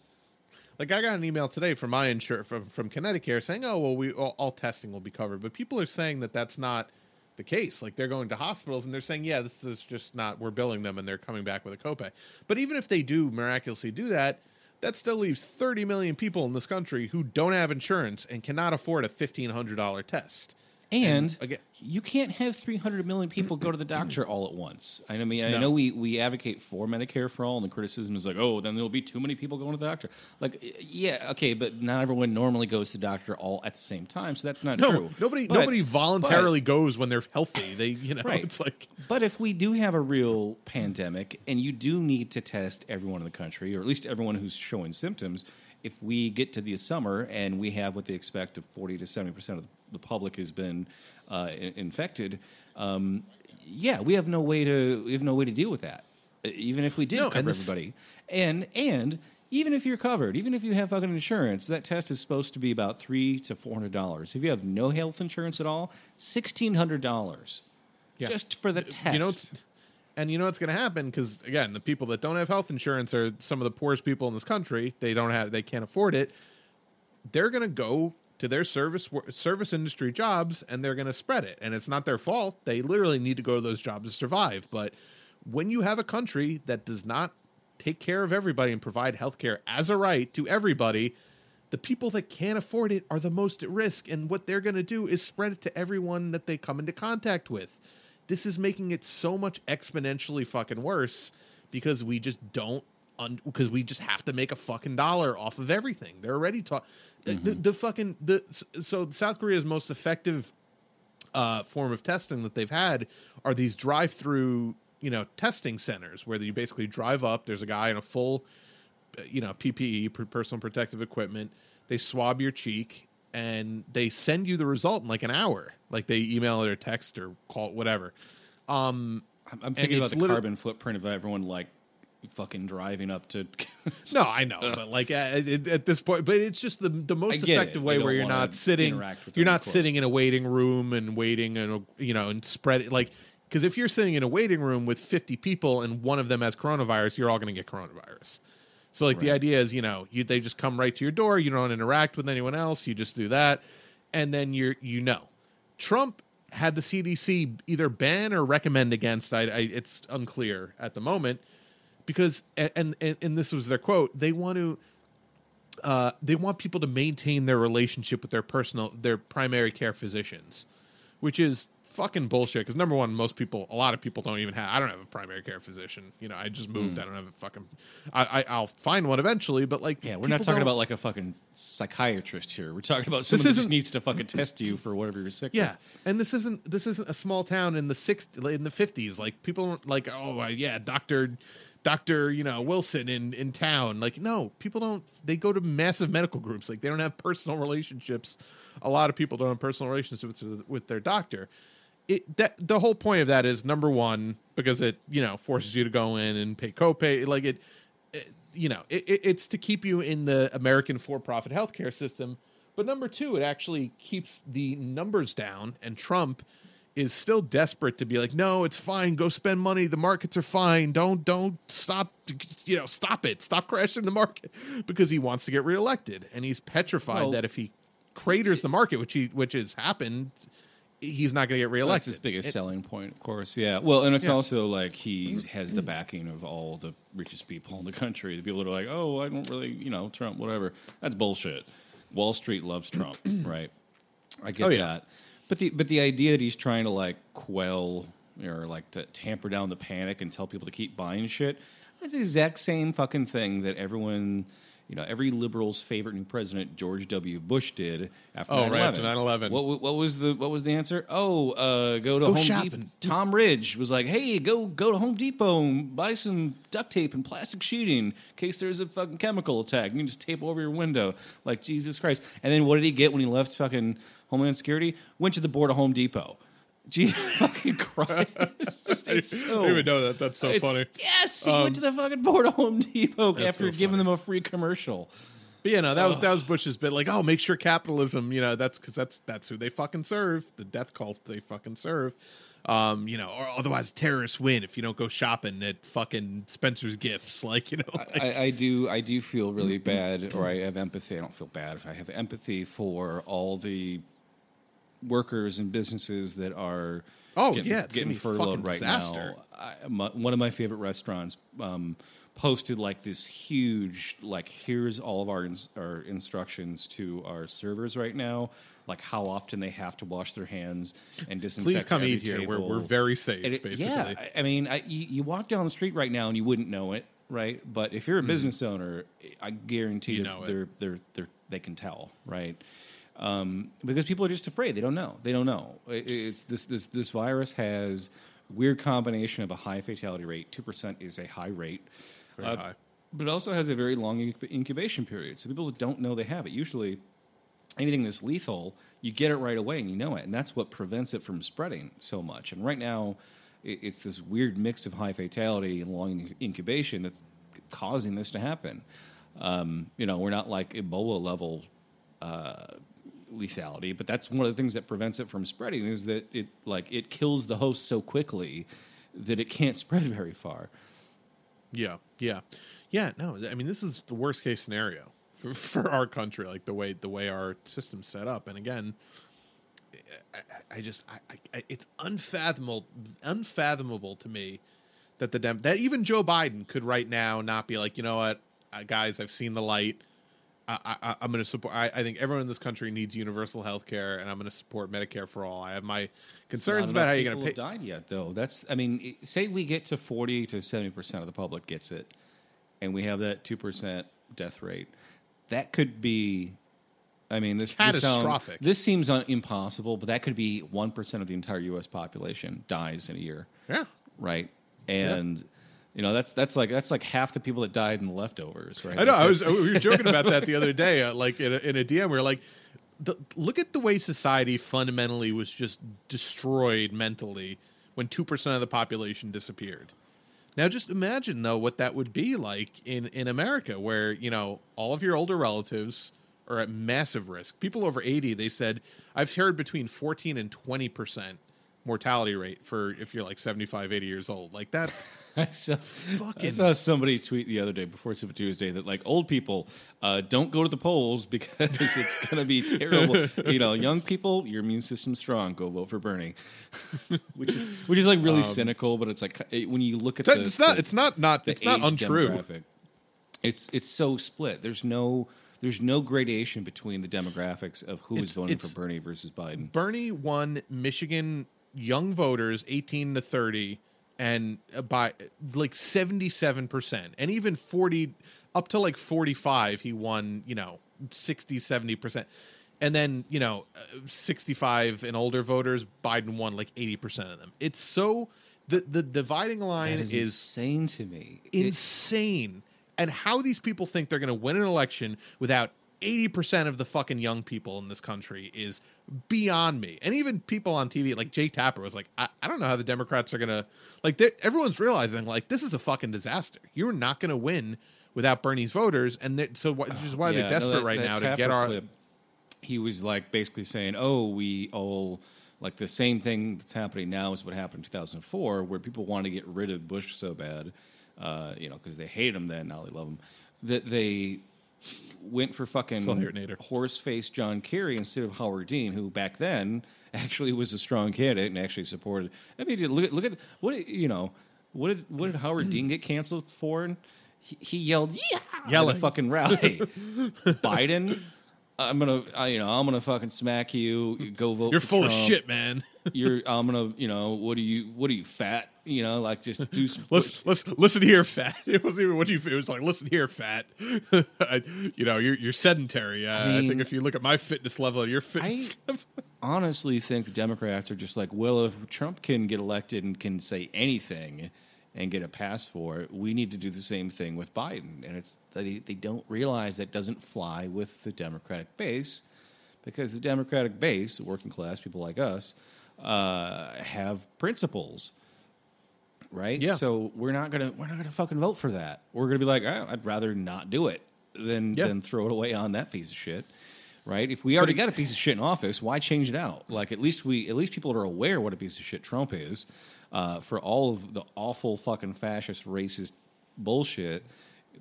Like I got an email today from my insurance from from Connecticut saying, "Oh, well, we all, all testing will be covered," but people are saying that that's not the case. Like they're going to hospitals and they're saying, "Yeah, this is just not. We're billing them, and they're coming back with a copay." But even if they do miraculously do that, that still leaves 30 million people in this country who don't have insurance and cannot afford a fifteen hundred dollar test. And, again- you can't have 300 million people go to the doctor all at once. I mean, I No. know we, we advocate for Medicare for all, and the criticism is like, oh, then there'll be too many people going to the doctor. Like, yeah, okay, but not everyone normally goes to the doctor all at the same time, so that's not No, true. nobody But- nobody but- voluntarily goes when they're healthy. They, you know, Right. it's like But if we do have a real pandemic and you do need to test everyone in the country, or at least everyone who's showing symptoms, if we get to the summer and we have what they expect of 40 to 70% of the public has been uh, in- infected, um, yeah, we have no way to we have no way to deal with that. Even if we did No, and cover this- everybody, and and even if you're covered, even if you have fucking insurance, that test is supposed to be about three to four hundred dollars. If you have no health insurance at all, sixteen hundred dollars Yeah. just for the test. You know, it's, and you know what's going to happen because again, the people that don't have health insurance are some of the poorest people in this country. They don't have, they can't afford it. They're going to go to their service service industry jobs and they're going to spread it. And it's not their fault. They literally need to go to those jobs to survive. But when you have a country that does not take care of everybody and provide health care as a right to everybody, the people that can't afford it are the most at risk. And what they're going to do is spread it to everyone that they come into contact with. This is making it so much exponentially fucking worse because we just don't. Because we just have to make a fucking dollar off of everything. They're already taught the, the fucking the so South Korea's most effective uh, form of testing that they've had are these drive-through, you know, testing centers where you basically drive up. There's a guy in a full, uh, you know, PPE, personal protective equipment. They swab your cheek and they send you the result in like an hour. Like they email it or text or call it, whatever. Um, I'm, thinking about the liter- carbon footprint of everyone like fucking driving up to. No, I know, but like at, at this point, but it's just the the most get it. effective way where you're not sitting, you're not sitting in a waiting room and waiting and you know and spread it like because if you're sitting in a waiting room with 50 people and one of them has coronavirus, you're all going to get coronavirus. So like the idea is, you know, you they just come right to your door. You don't interact with anyone else. You just do that, and then you're you know, Trump had the CDC either ban or recommend against. I, I it's unclear at the moment because and, and and this was their quote. They want to uh, they want people to maintain their relationship with their personal their primary care physicians, which is fucking bullshit. Because number one, most people, a lot of people don't even have. I don't have a primary care physician. You know, I just moved. I don't have a fucking. I, I I'll find one eventually, but like, yeah, we're not talking about like a fucking psychiatrist here. We're talking about someone who just needs to fucking test you for whatever you're sick Yeah, with. and this isn't this isn't a small town in the six in the fifties. Like people don't like oh uh, yeah, Doctor Doctor you know Wilson in in town. Like no, people don't. They go to massive medical groups. Like they don't have personal relationships. A lot of people don't have personal relationships with, with their doctor. It that the whole point of that is number one because it you know forces you to go in and pay copay. Like it, it you know it, it, it's to keep you in the American for-profit healthcare system. But number two, it actually keeps the numbers down, and Trump is still desperate to be like, no, it's fine. Go spend money. The markets are fine. Don't don't stop. You know, stop it. Stop crashing the market because he wants to get reelected, and he's petrified Well- that if he craters the market, which he which has happened, he's not going to get reelected. that's his biggest It- selling point, of course. Yeah. Well, and it's Yeah. also like he has the backing of all the richest people in the country. The people that are like, oh, I don't really, you know, Trump, whatever. That's bullshit. Wall Street loves Trump, right? I get Oh, yeah. that. But the but the idea that he's trying to like quell or like to tamper down the panic and tell people to keep buying shit, that's the exact same fucking thing that everyone. You know, every liberal's favorite new president, George W. Bush, did after Oh, 9/11. right after 9/11. What, what was the what was the answer? Oh, uh, go to Go Home. Depot. Tom Ridge was like, "Hey, go go to Home Depot and buy some duct tape and plastic sheeting in case there's a fucking chemical attack. You can just tape over your window." Like Jesus Christ! And then what did he get when he left fucking Homeland Security? Went to the board of Home Depot. Gee, fucking Christ! It's just, it's I so, didn't even know that. That's so funny. Yes, he Um, went to the fucking board of Home Depot after so giving them a free commercial. But yeah, no, that was that was Bush's bit. Like, oh, make sure capitalism. You know, that's because that's that's who they fucking serve. The death cult they fucking serve. Um, you know, or otherwise terrorists win if you don't go shopping at fucking Spencer's Gifts. Like, you know, like, I, I do I do feel really bad, or I have empathy. I don't feel bad. If I have empathy for all the workers and businesses that are Oh, getting, yeah, getting a furloughed right disaster. now. I, my, one of my favorite restaurants um, posted like this huge like here's all of our ins- our instructions to our servers right now. Like how often they have to wash their hands and disinfect. Please come eat here. We're- we're very safe, it- basically. Yeah, I- I mean, I, you, you walk down the street right now and you wouldn't know it, right? But if you're a Mhm. business owner, I guarantee You know they're, they're, they're, they can tell, right? Um, because people are just afraid. They don't know. They don't know. It- It's this this this virus has weird combination of a high fatality rate. Two percent is a high rate, Very high. but it also has a very long incubation period. So people don't know they have it. Usually, anything that's lethal, you get it right away and you know it, and that's what prevents it from spreading so much. And right now, it's this weird mix of high fatality and long incubation that's causing this to happen. Um, you know, we're not like Ebola level uh, lethality, but that's one of the things that prevents it from spreading is that it like it kills the host so quickly that it can't spread very far. Yeah, yeah, yeah. No, I mean this is the worst case scenario for, for our country, like the way the way our system's set up. And again, I, I- just I, I, it's unfathomable unfathomable to me that the Dem- that even Joe Biden could right now not be like, you know what, uh, guys, I've seen the light. I, I, I'm going to support. I, I think everyone in this country needs universal health care, and I'm going to support Medicare for all. I have my concerns about how you're going to pay. died yet, though. That's I mean, say we get to forty to seventy percent of the public gets it, and we have that two percent death rate. That could be. I mean, this this, sound- Catastrophic. this seems un- impossible, but that could be one percent of the entire U.S. population dies in a year. Yeah. Right. And you know that's that's like that's like half the people that died in the leftovers. Right. I know. Like, I was. We were joking about that the other day. Uh, like in a, in a DM, we were like, the, "Look at the way society fundamentally was just destroyed mentally when two percent of the population disappeared." Now, just imagine though what that would be like in in America, where you know all of your older relatives are at massive risk. People over eighty, they said, I've heard between fourteen and twenty percent mortality rate for if you're like 75 80 years old like that's I saw, I saw somebody tweet the other day before Super Tuesday that like old people uh, don't go to the polls because it's going to be terrible. you know, young people, your immune system's strong. Go vote for Bernie, which is which is like really Um, cynical. But it's like it- when you look at That- the, it's not- the- it's not- not- it's not untrue. demographic, It's it's so split. There's no there's no gradation between the demographics of who is It's- voting for Bernie versus Biden. Bernie won Michigan young voters 18 to 30 and by like 77% and even 40 up to like 45 he won, you know, 60 70%. And then, you know, uh, 65 and older voters Biden won like 80% of them. It's so the the dividing line is, is insane to me. It- insane. and how these people think they're going to win an election without 80% of the fucking young people in this country is beyond me. And even people on TV, like Jake Tapper, was like, I, I don't know how the Democrats are going to, like, everyone's realizing, like, this is a fucking disaster. You're not going to win without Bernie's voters. And they- so, wh- which is why Yeah, they're no, desperate that- right that now to get our. clip, he was like basically saying, "Oh, we all like the same thing that's happening now is what happened in 2004, where people want to get rid of Bush so bad, uh, you know, because they hate him then, now they love him, that they went for fucking Still hate Nader. horse face John Kerry instead of Howard Dean, who back then actually was a strong candidate and actually supported. I mean, look at look at what you know. What did what did Howard Dean get canceled for? He, he yelled, "Yeah!" at Yelling. a fucking rally. Biden, I'm gonna, I, you know, I'm gonna fucking smack you. you Go vote. You're full of shit, man. You're, I'm gonna, you know, what are you, what are you fat? You know, like just do. Some, Listen, listen, listen here, fat. It wasn't even what do you. It was like, listen here, fat. I, you know, you're you're sedentary. Uh, I, I think if you look at my fitness level, your fitness. level, honestly think the Democrats are just like, well, if Trump can get elected and can say anything and get a pass for it, we need to do the same thing with Biden. And it's they, they don't realize that doesn't fly with the Democratic base because the Democratic base, the working class people like us, uh, have principles, right? Yeah. So we're not gonna we're not gonna fucking vote for that. We're gonna be like, oh, I'd rather not do it than Yeah. than throw it away on that piece of shit. Right? If we already got a piece of shit in office, why change it out? Like at least we at least people are aware what a piece of shit Trump is. Uh, for all of the awful fucking fascist racist bullshit,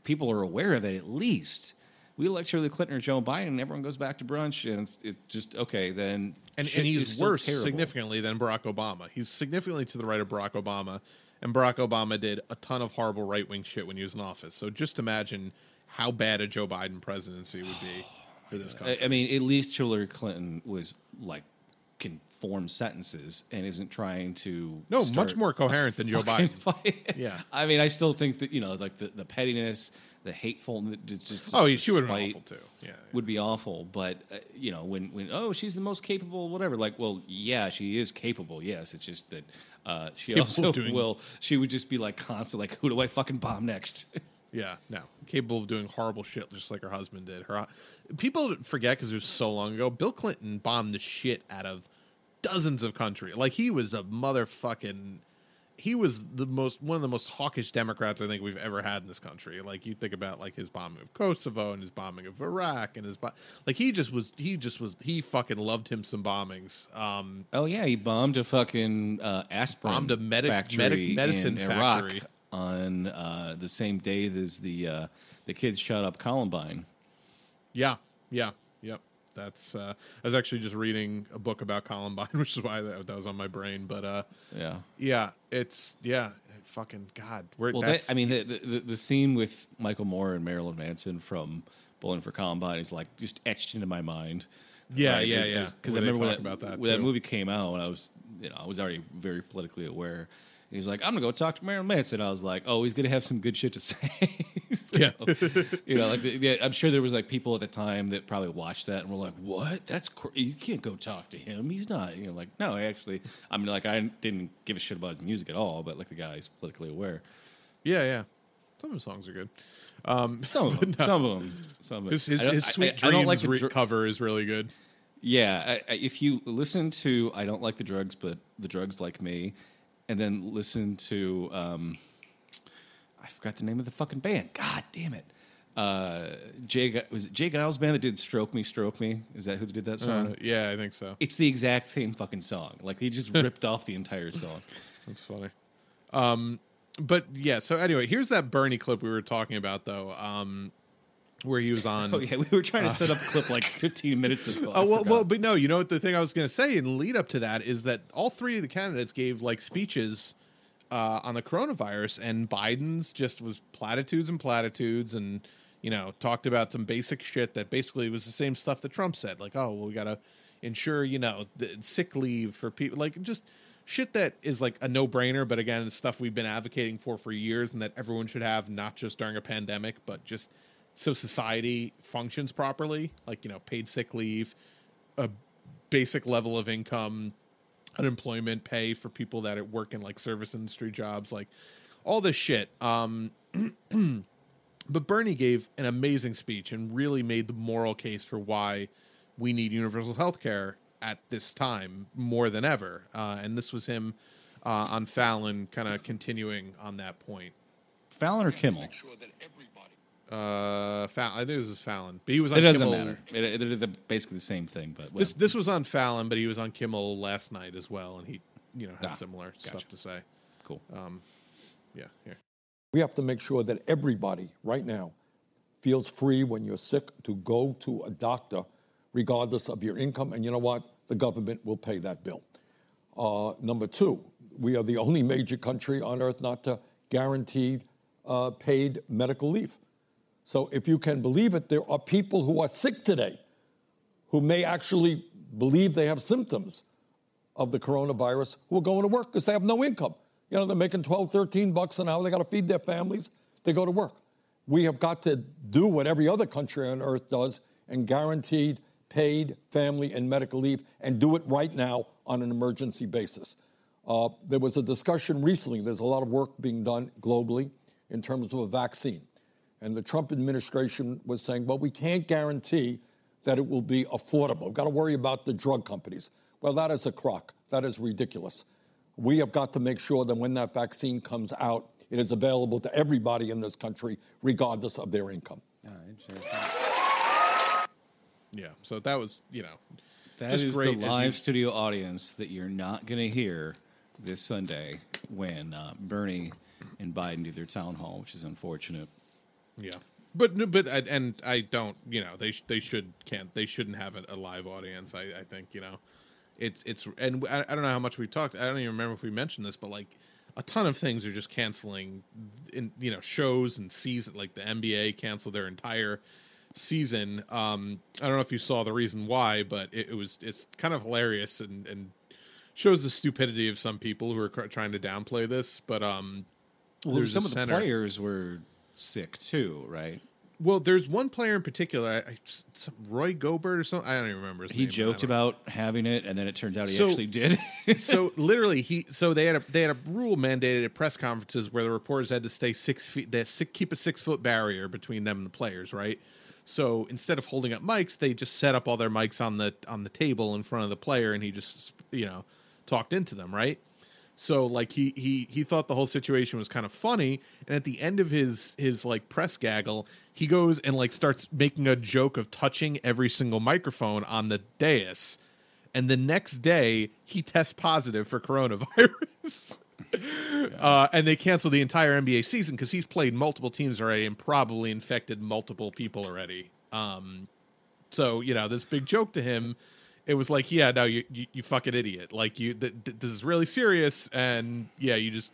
people are aware of it at least. We elect Hillary Clinton or Joe Biden, and everyone goes back to brunch, and it's, it's just okay. Then and, and he's worse terrible. significantly than Barack Obama. He's significantly to the right of Barack Obama, and Barack Obama did a ton of horrible right wing shit when he was in office. So just imagine how bad a Joe Biden presidency would be for this country. I, I mean, at least Hillary Clinton was like can form sentences and isn't trying to No, much more coherent than Joe Biden. fight. Yeah. I mean, I still think that you know, like the, the pettiness, the hateful, just, just Oh, she been awful, too. Yeah, yeah. would be awful. But uh, you know, when when oh, she's the most capable, whatever. Like, well, yeah, she is capable. Yes, it's just that uh, she Capable also doing- will. She would just be like constant, like, who do I fucking bomb next? Yeah, no, capable of doing horrible shit just like her husband did. Her people forget because it was so long ago. Bill Clinton bombed the shit out of dozens of countries. Like he was a motherfucking. He was the most one of the most hawkish Democrats I think we've ever had in this country. Like you think about like his bombing of Kosovo and his bombing of Iraq and his bo- like he just was he just was he fucking loved him some bombings. Um, Oh yeah, he bombed a fucking uh, aspirin Bombed a medic- factory medic- medicine in Iraq factory. On uh, the same day as the uh, the kids shot up Columbine. Yeah, yeah, yep. That's. Uh, I was actually just reading a book about Columbine, which is why that, that was on my brain. But uh, Yeah. yeah, it's yeah, fucking god. We're, Well, that, I mean, the, the the scene with Michael Moore and Marilyn Manson from Bowling for Columbine is like just etched into my mind. Yeah, yeah, yeah. Because I remember when that, about that, when that movie came out, and I was, you know, I was already very politically aware. And he's like, I'm gonna go talk to Marilyn Manson. I was like, oh, he's gonna have some good shit to say. Yeah. you know, like the, I'm sure there was like people at the time that probably watched that and were like, "What? That's cr- you can't go talk to him. He's not." You know, like no, I actually, I mean, like I didn't give a shit about his music at all, but like the guy's politically aware. yeah, yeah. Some of the songs are good. Um, Some of them, some of them, some of his his, his sweet I, I dreams don't like re- dr- cover is really good. Yeah, I, I, if you listen to "I Don't Like the Drugs," but the drugs like me, and then listen to um, I forgot the name of the fucking band. God damn it! Uh, Jay was it J. Geils' band that did "Stroke Me, Stroke Me"? Is that who did that song? Uh, yeah, I think so. It's the exact same fucking song. Like he just ripped off the entire song. That's funny. Um, but yeah. So anyway, here's that Bernie clip we were talking about, though. Um, where he was on. Oh yeah, we were trying to set up a clip like 15 minutes ago. I Oh well, forgot. well, but no, you know what the thing I was going to say in lead up to that is that all three of the candidates gave like speeches uh, on the coronavirus, and Biden's just was platitudes and platitudes, and you know talked about some basic shit that basically was the same stuff that Trump said, like oh well, we got to ensure you know the sick leave for people, like just shit that is like a no brainer, but again, it's stuff we've been advocating for for years, and that everyone should have, not just during a pandemic, but just so society functions properly, like you know paid sick leave a basic level of income, unemployment pay for people that work in like service industry jobs, like all this shit. Um, but Bernie gave an amazing speech and really made the moral case for why we need universal health care at this time more than ever. Uh, and this was him uh, on Fallon, kind of continuing on that point. Fallon or Kimmel? Uh, Fallon, I think this was Fallon, but he was on It doesn't Kimmel. matter. It, it, they're basically the same thing. But This well, this was on Fallon, but he was on Kimmel last night as well, and he you know had Ah, similar stuff to say. cool. Yeah, here. We have to make sure that everybody right now feels free when you're sick to go to a doctor, regardless of your income. And you know what? The government will pay that bill. Uh, number two, we are the only major country on earth not to guarantee uh, paid medical leave. So if you can believe it, there are people who are sick today who may actually believe they have symptoms of the coronavirus who are going to work because they have no income. You know, they're making 12, 13 bucks an hour. They got to feed their families. They go to work. We have got to do what every other country on earth does and guaranteed paid family and medical leave and do it right now on an emergency basis. Uh, there was a discussion recently, there's a lot of work being done globally in terms of a vaccine. And the Trump administration was saying, well, we can't guarantee that it will be affordable. We've got to worry about the drug companies. Well, that is a crock. That is ridiculous. We have got to make sure that when that vaccine comes out, it is available to everybody in this country, regardless of their income. Yeah. So that was, you know, that is great the live you- studio audience that you're not going to hear this Sunday when uh, Bernie and Biden do their town hall, which is unfortunate. Yeah, but but I, and I don't. You know, they they should can't they shouldn't have a, a live audience. I, I think you know, it's it's and I, I don't know how much we talked. I don't even remember if we mentioned this, but like a ton of things are just canceling. In you know shows and season like the NBA canceled their entire season. Um, I don't know if you saw the reason why, but it, it was it's kind of hilarious and and shows the stupidity of some people who are cr- trying to downplay this. But um, Well, some of the center- players were sick too, right? Well, there's one player in particular, I, I, some- Roy Gobert or something. I don't even remember his He name. joked about having it, and then it turned out he So- actually did. so literally, he so they had a they had a rule mandated at press conferences where the reporters had to stay six feet, they si- keep a six foot barrier between them and the players, right? So instead of holding up mics, they just set up all their mics on the on the table in front of the player, and he just you know talked into them, right? So like he he he thought the whole situation was kind of funny, and at the end of his his like press gaggle, he goes and like starts making a joke of touching every single microphone on the dais, and the next day he tests positive for coronavirus. Uh, and they canceled the entire NBA season because he's played multiple teams already and probably infected multiple people already. Um, so you know this big joke to him it was like yeah no you you, you fucking idiot like you th- th- this is really serious and yeah you just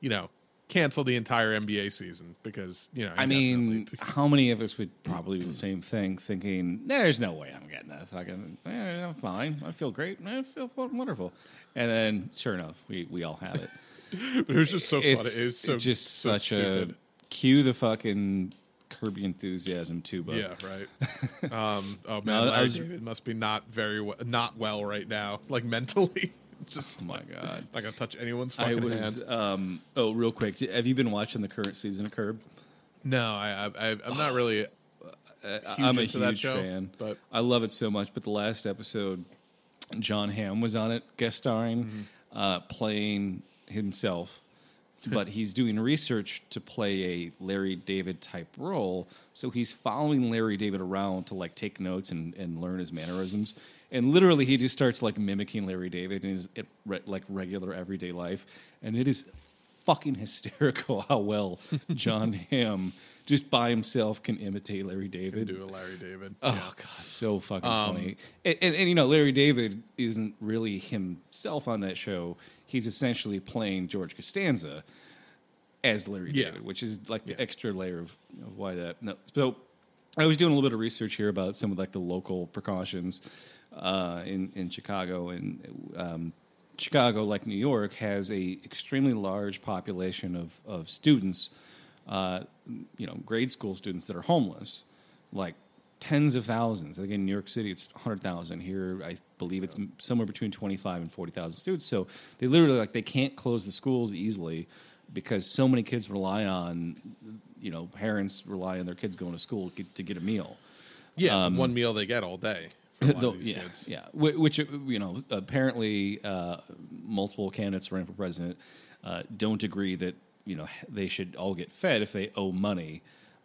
you know cancel the entire nba season because you know I mean, how many of us would probably do the same thing, thinking, "There's no way I'm getting that. Fucking, eh, I'm fine. I feel great. I feel wonderful." And then, sure enough, we, we all have it. But it was just so funny. It's It was so- just so such stupid. a cue the fucking Curb Your Enthusiasm too, but yeah right um oh man No, I was- David must be not very well, not well right now like mentally just oh my god not gonna touch anyone's I fucking was. hand Um, oh, real quick, have you been watching the current season of Curb? no i i I- i'm not really Uh, I'm a huge show, fan, but I love it so much. But the last episode, Jon Hamm was on it, guest starring, Mm-hmm. uh, playing himself. but he's doing research to play a Larry David type role. So he's following Larry David around to like take notes and, and learn his mannerisms. And literally, he just starts like mimicking Larry David in his it, re, like regular everyday life, and it is fucking hysterical how well Jon Hamm just by himself can imitate Larry David. do a larry david Oh god, so fucking Um, funny. And, and, and, you know, Larry David isn't really himself on that show. He's essentially playing George Costanza as Larry Yeah. David, which is like the extra layer of, of why that. No, so I was doing a little bit of research here about some of like the local precautions uh, in in Chicago and. Um, Chicago, like New York, has a extremely large population of, of students, uh, you know, grade school students that are homeless, like tens of thousands. I think in New York City it's 100,000. Here, I believe it's somewhere between 25 and 40,000 students. So they literally, like, they can't close the schools easily because so many kids rely on, you know, parents rely on their kids going to school get, to get a meal. yeah Um, one meal they get all day for a lot of these yeah, kids. yeah. Wh- Which you know, apparently, uh, multiple candidates running for president uh, don't agree that you know they should all get fed if they owe money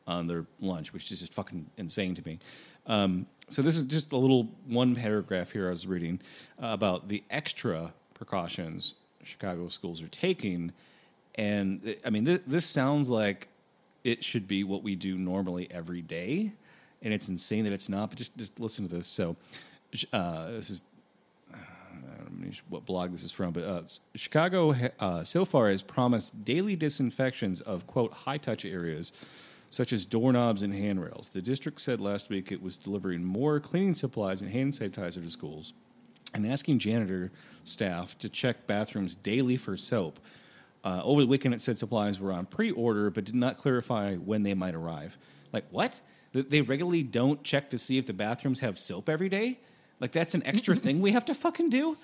on their lunch, which is just fucking insane to me. Um, so this is just a little one paragraph here I was reading uh, about the extra precautions Chicago schools are taking, and I mean th- this sounds like it should be what we do normally every day, and it's insane that it's not. But just just listen to this. So, uh, this is know what blog this is from, but uh, Chicago uh, so far has promised daily disinfections of quote high touch areas such as doorknobs and handrails. The district said last week it was delivering more cleaning supplies and hand sanitizer to schools and asking janitor staff to check bathrooms daily for soap. Uh, over the weekend, it said supplies were on pre-order, but did not clarify when they might arrive. Like what? They regularly don't check to see if the bathrooms have soap every day. Like that's an extra thing we have to fucking do.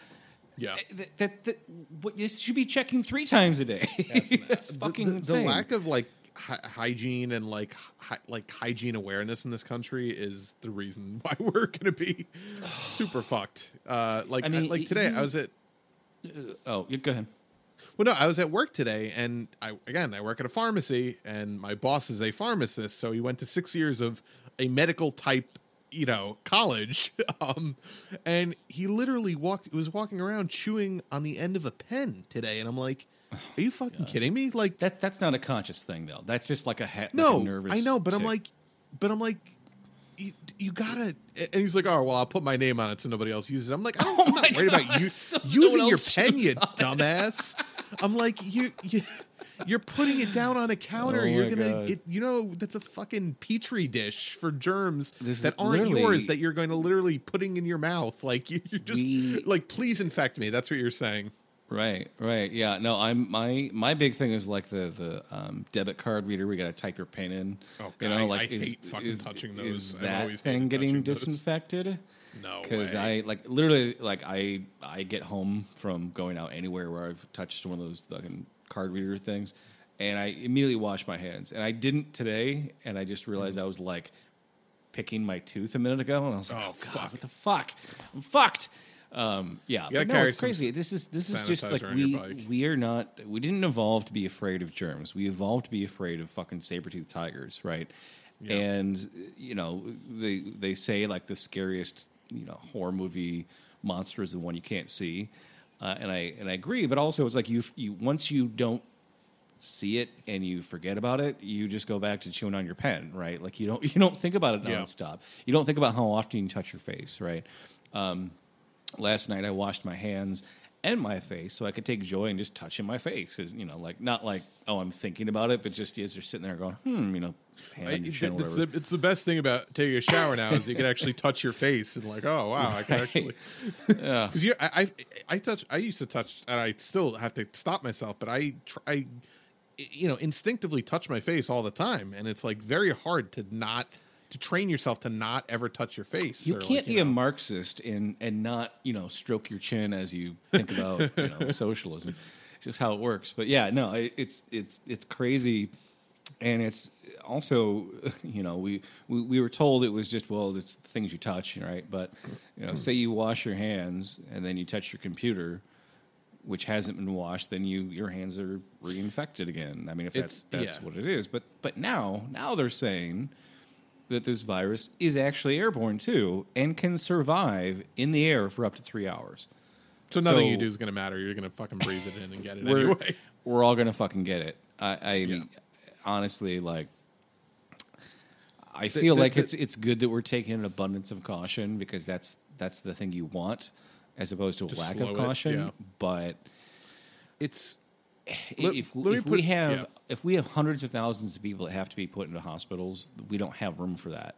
Yeah. That, that, that what you should be checking three times a day. that's fucking the, the insane. lack of like hy- hygiene and like hy- like hygiene awareness in this country is the reason why we're gonna be super fucked. Uh, like I mean, like today, I was at Oh, you go ahead. well, no, I was at work today, and I again I work at a pharmacy, and my boss is a pharmacist, so he went to six years of a medical type, you know, college, um, and he literally walked was walking around chewing on the end of a pen today, and I'm like, are you fucking kidding me? Like That that's not a conscious thing though. That's just like a ha- like no, a nervous. I know, but I'm like, but I'm like. You, you gotta, and he's like, "Oh well, I'll put my name on it so nobody else uses it." I'm like, I don't, oh I'm not worried about you so no using one your else pen, you it. dumbass. I'm like, you, you, you're putting it down on a counter. Oh you're gonna, it, you know, that's a fucking petri dish for germs This that aren't yours that you're going to literally putting in your mouth. Like you, you're just We- like, please infect me. That's what you're saying. Right, right, yeah. No, I'm my my big thing is like the the um, debit card reader. We got to type your pin in. Oh, you God, know, I- like I is, hate fucking is, touching Is those. I've that thing getting touching those. disinfected? No because. I like literally like I I get home from going out anywhere where I've touched one of those fucking card reader things, and I immediately wash my hands. And I didn't today, and I just realized I was like picking my tooth a minute ago, and I was like, Oh, oh, god, fuck. what the fuck? I'm fucked. Um, yeah, but no, it's crazy. This is this is just like sanitizer on your we we are not we didn't evolve to be afraid of germs. We evolved to be afraid of fucking saber tooth tigers, right? And you know they they say like the scariest you know horror movie monster is the one you can't see, uh, and I and I agree. But also it's like you you once you don't see it and you forget about it, you just go back to chewing on your pen, right? Like you don't you don't think about it Yeah. nonstop. You don't think about how often you touch your face, right? Um, last night I washed my hands and my face so I could take joy in just touching my face. 'Cause, you know, like not like oh I'm thinking about it, but just as you're sitting there going hmm, you know, hand I- it- chin, it's, the, it's the best thing about taking a shower now is you can actually touch your face and like, oh wow, I can actually. Yeah. Because you, I, I, I touch. I used to touch, and I still have to stop myself. But I try, you know, instinctively touch my face all the time, and it's like very hard to not to train yourself to not ever touch your face. You can't like, be a Marxist and and not you know stroke your chin as you think about you know socialism. It's just how it works. But yeah, no, it, it's it's it's crazy, and it's also you know we, we we were told it was just well it's the things you touch right, but you know say you wash your hands and then you touch your computer. Which hasn't been washed, then you your hands are reinfected again. I mean, if that's It's- that's yeah. what it is, but but now now they're saying that this virus is actually airborne too and can survive in the air for up to three hours. So nothing So- you do is going to matter. You're going to fucking breathe it in and get it We're, anyway. we're all gonna fucking get it. I, I mean, honestly, like, I feel the- like the- it's it's good that we're taking an abundance of caution because that's that's the thing you want, as opposed to a lack of it, cause yeah. But It's Let- if, let if put- we have yeah. if we have hundreds of thousands of people that have to be put into hospitals, we don't have room for that.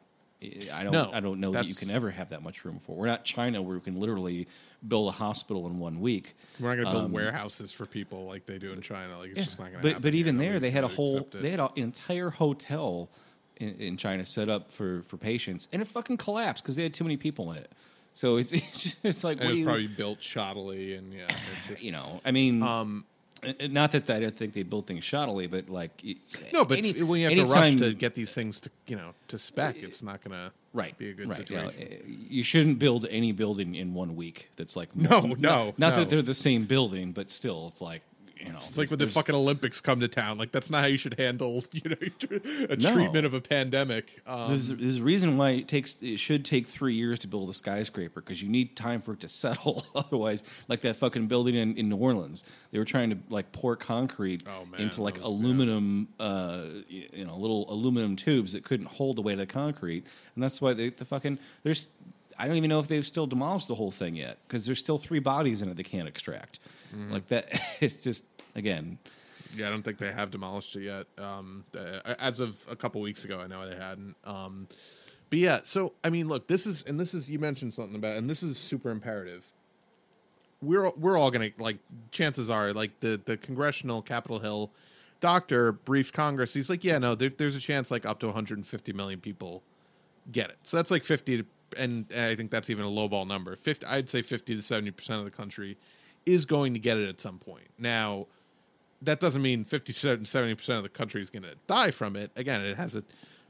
I don't. No, I don't know that you can ever have that much room for. We're not China where we can literally build a hospital in one week. we're not going to build Um, warehouses for people like they do in China. Like it's Yeah. just not going to. But but even there, they had a whole they had an entire hotel in, in China set up for for patients, and it fucking collapsed because they had too many people in it. So it's it's, it's like And what it was you, probably built shoddily, and yeah, just, you know, I mean, um, not that I don't think they built things shoddily, but like no, but any- when you have to rush to get these things to you know to spec, it's not going to right be a good right, situation. Uh, You shouldn't build any building in one week. That's like No, not- no, not, no. that they're the same building, but still, it's like you know, It's like when the fucking Olympics come to town. Like that's not how you should handle you know a No. treatment of a pandemic. Um, There's, there's a reason why it takes it should take three years to build a skyscraper because you need time for it to settle. Otherwise, like that fucking building in, in New Orleans, they were trying to like pour concrete Oh, man, into like was- aluminum, uh, you know, little aluminum tubes that couldn't hold the weight of the concrete, and that's why they the fucking there's. I don't even know if they've still demolished the whole thing yet because there's still three bodies in it they can't extract. Mm-hmm. Like that, it's just again. Yeah, I don't think they have demolished it yet. Um, uh, as of a couple weeks ago, I know they hadn't. Um, but yeah, so I mean, look, this is and this is you mentioned something about, and this is super imperative. We're we're all gonna like. Chances are, like the the congressional Capitol Hill doctor briefed Congress. He's like, yeah, no, there, there's a chance like up to 150 million people get it. So that's like 50 to, and I think that's even a lowball number. 50 I'd say 50 to 70% of the country is going to get it at some point. Now, that doesn't mean 50 70 percent of the country is going to die from it. Again, it has a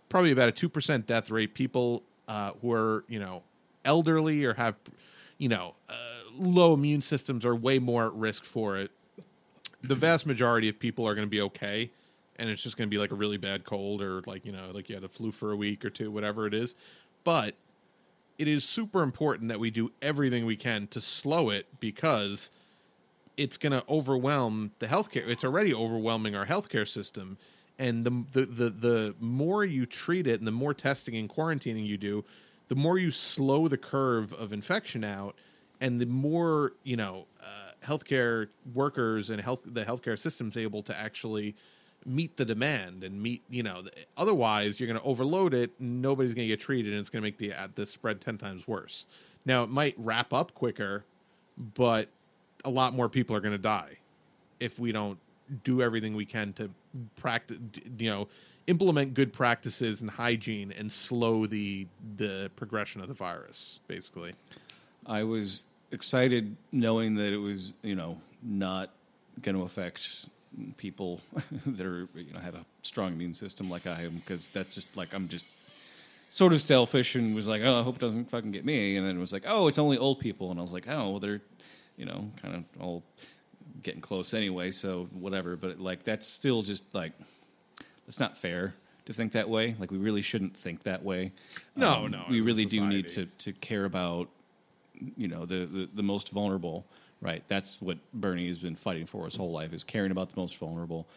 probably about a two percent death rate. People uh, who are you know elderly or have you know uh, low immune systems are way more at risk for it. The vast majority of people are going to be okay, and it's just going to be like a really bad cold or like you know like you had the flu for a week or two, whatever it is. But it is super important that we do everything we can to slow it because it's going to overwhelm the healthcare. It's already overwhelming our healthcare system, and the, the the the more you treat it, and the more testing and quarantining you do, the more you slow the curve of infection out, and the more you know uh, healthcare workers and health the healthcare system's able to actually meet the demand and meet you know otherwise you're going to overload it nobody's going to get treated and it's going to make the uh, the spread 10 times worse. Now it might wrap up quicker but a lot more people are going to die if we don't do everything we can to practice you know implement good practices and hygiene and slow the the progression of the virus basically. I was excited knowing that it was, you know, not going to affect people that are, you know, have a strong immune system like I am, because that's just like I'm just sort of selfish and was like, oh, I hope it doesn't fucking get me. And then it was like, oh, it's only old people, and I was like, oh, well, they're, you know, kind of all getting close anyway, so whatever. But like, that's still just like, that's not fair to think that way. Like, we really shouldn't think that way. No, um, no, we really do need to to care about you know the, the the most vulnerable right? That's what bernie has been fighting for his whole life is caring about the most vulnerable.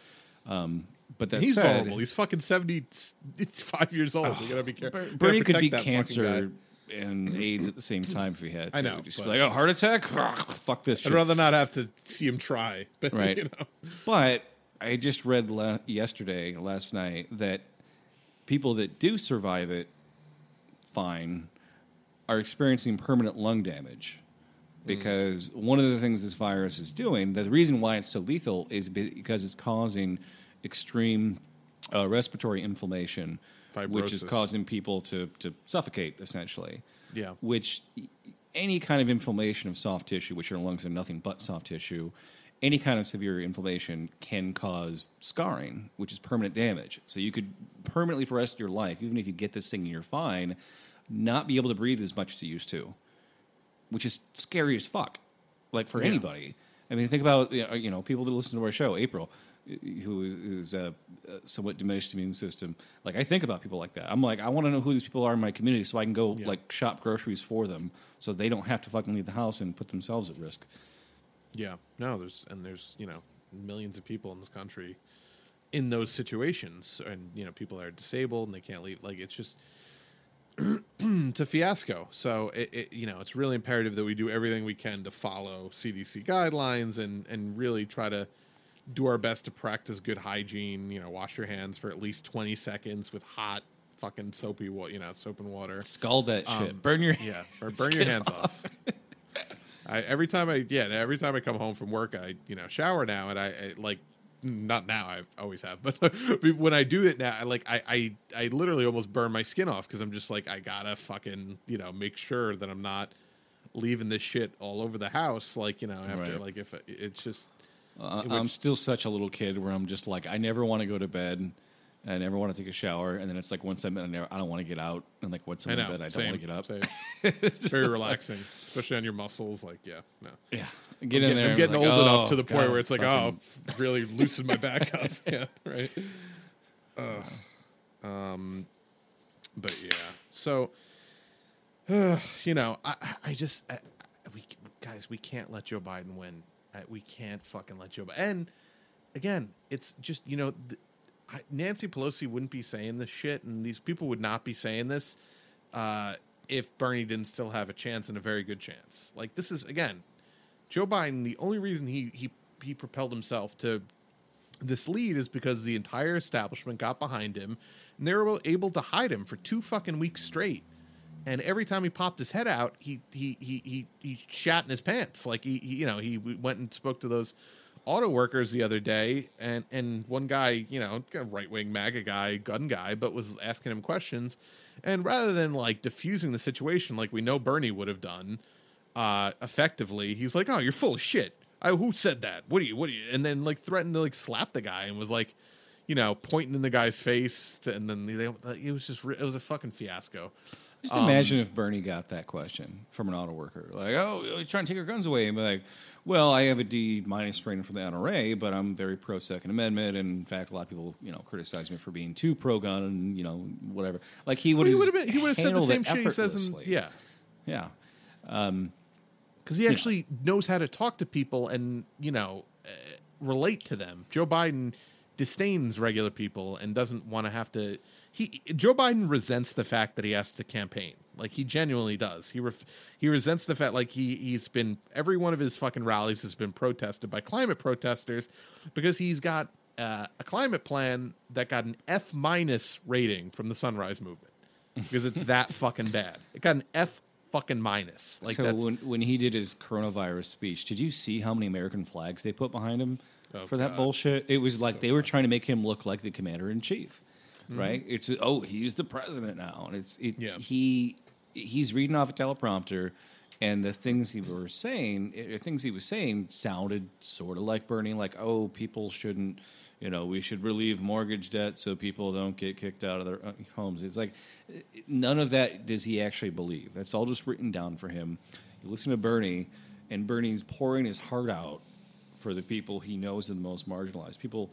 Um, but that he's said, vulnerable. He's fucking 75 years old. We gotta be careful Ber- bernie could be cancer and aids at the same time if he had to. I know, just but- be like oh heart attack? Fuck this i'd rather not have to see him try but right. you know. But i just read la- yesterday last night that people that do survive it fine are experiencing permanent lung damage because one of the things this virus is doing the reason why it's so lethal is because it's causing extreme uh, respiratory inflammation which is causing people to, to suffocate essentially Yeah. which any kind of inflammation of soft tissue, which your lungs are nothing but soft tissue, any kind of severe inflammation can cause scarring, which is permanent damage. So you could permanently, for the rest of your life, even if you get this thing and you're fine, not be able to breathe as much as you used to, which is scary as fuck. Like for Yeah. anybody. I mean, think about uh, you know people that listen to our show, April, who is a somewhat diminished immune system. Like I think about people like that. I'm like, I want to know who these people are in my community, so I can go like shop groceries for them, so they don't have to fucking leave the house and put themselves at risk. Yeah, no, there's and there's you know millions of people in this country in those situations, and you know people that are disabled and they can't leave. Like it's just a fiasco. So it, it you know it's really imperative that we do everything we can to follow CDC guidelines and and really try to do our best to practice good hygiene. You know, wash your hands for at least twenty seconds with hot fucking soapy water. You know, soap and water. Scald that shit. Um, Burn your yeah, or burn your hands off. I, every time I yeah, every time I come home from work, I you know shower now, and I, I like not now. I always have, but when I do it now, I like I I, I literally almost burn my skin off because I'm just like I gotta fucking you know make sure that I'm not leaving this shit all over the house. Like you know after Right. like if it's just Uh, it I'm still such a little kid where I'm just like, I never want to go to bed. I never want to take a shower, and then it's like once I'm in, I, never, I don't want to get out, and like once I'm I in bed, I don't want to get up. It's very relaxing, especially on your muscles. Like yeah, no. Yeah, I'm Get in get- there, I'm I'm getting like, old enough oh, to the point God, where it's like, fucking- oh, really loosen my back up. Yeah, right. Ugh. Um, but yeah. So, you know, I, I just, I, we guys, we can't let Joe Biden win. Uh, We can't fucking let Joe. Biden. And again, it's just you know, th- Nancy Pelosi wouldn't be saying this shit, and these people would not be saying this uh, if Bernie didn't still have a chance and a very good chance. Like this is again, Joe Biden. The only reason he he he propelled himself to this lead is because the entire establishment got behind him, and they were able to hide him for two fucking weeks straight. And every time he popped his head out, he he he he, he shat in his pants. Like he, he you know he went and spoke to those auto workers the other day, and and one guy you know right wing MAGA guy, gun guy, but was asking him questions, and rather than like diffusing the situation like we know Bernie would have done, uh, effectively, he's like, "Oh, you're full of shit. I, who said that? What do you? What do you? And then like threatened to like slap the guy and was like, you know, pointing in the guy's face. To, and then they, it was just it was a fucking fiasco. Just imagine if Bernie got that question from an auto worker, like, "Oh, you're trying to take our guns away," and be like, "Well, I have a D minus rating from the NRA, but I'm very pro Second Amendment, and in fact, a lot of people, you know, criticize me for being too pro gun, and you know, whatever." Like he would Well, he have, would have. He would have said the same it shit he says in yeah. yeah. Um, because he actually knows how to talk to people and you know uh, relate to them. Joe Biden disdains regular people and doesn't want to have to. He Joe Biden resents the fact that he has to campaign. Like he genuinely does. He ref, he resents the fact like he he's been every one of his fucking rallies has been protested by climate protesters because he's got uh, a climate plan that got an F minus rating from the Sunrise Movement because it's that fucking bad. It got an F fucking minus. Like so when when he did his coronavirus speech, did you see how many American flags they put behind him Oh, for that bullshit? It was like they were trying to make him look like the commander in chief, Mhm. right? It's oh he's the president now, and it's it, Yeah. he he's reading off a teleprompter. And the things he were saying, the things he was saying, sounded sort of like Bernie. Like, oh, people shouldn't, you know, we should relieve mortgage debt so people don't get kicked out of their uh, homes. It's like eh, none of that does he actually believe. That's all just written down for him. You listen to Bernie, and Bernie's pouring his heart out for the people he knows are the most marginalized people.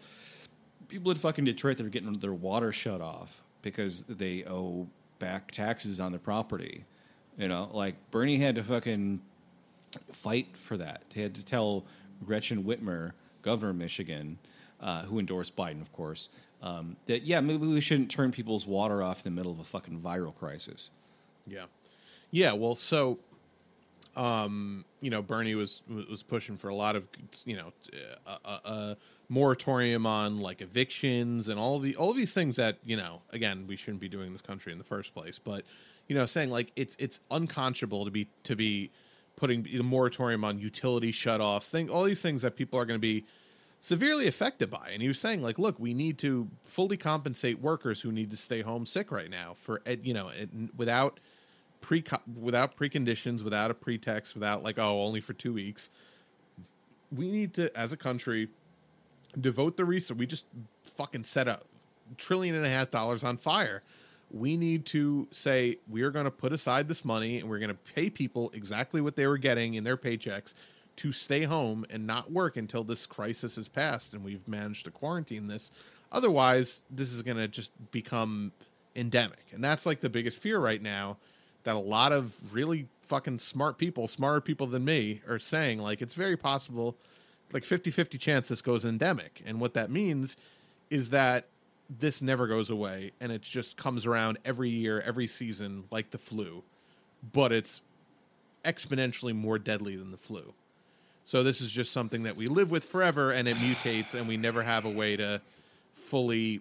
People in fucking Detroit that are getting their water shut off because they owe back taxes on their property. You know, like Bernie had to fucking fight for that. He had to tell Gretchen Whitmer, governor of Michigan, uh, who endorsed Biden, of course, um, that yeah, maybe we shouldn't turn people's water off in the middle of a fucking viral crisis. Yeah, yeah. Well, so, um, you know, Bernie was was pushing for a lot of you know a, a, a moratorium on like evictions and all the all of these things that you know again we shouldn't be doing in this country in the first place. But you know, saying like it's it's unconscionable to be to be putting a moratorium on utility shut off thing all these things that people are going to be severely affected by. And he was saying, like, look, we need to fully compensate workers who need to stay home sick right now for, ed- you know, eh, without pre without preconditions, without a pretext, without like, oh, only for two weeks. We need to, as a country, devote the resource. We just fucking set a trillion and a half dollars on fire. We need to say we are going to put aside this money and we're going to pay people exactly what they were getting in their paychecks to stay home and not work until this crisis is passed and we've managed to quarantine this. Otherwise, this is going to just become endemic. And that's like the biggest fear right now that a lot of really fucking smart people, smarter people than me, are saying like it's very possible like 50-50 chance this goes endemic. And what that means is that this never goes away and it just comes around every year, every season like the flu, but it's exponentially more deadly than the flu. So this is just something that we live with forever and it mutates and we never have a way to fully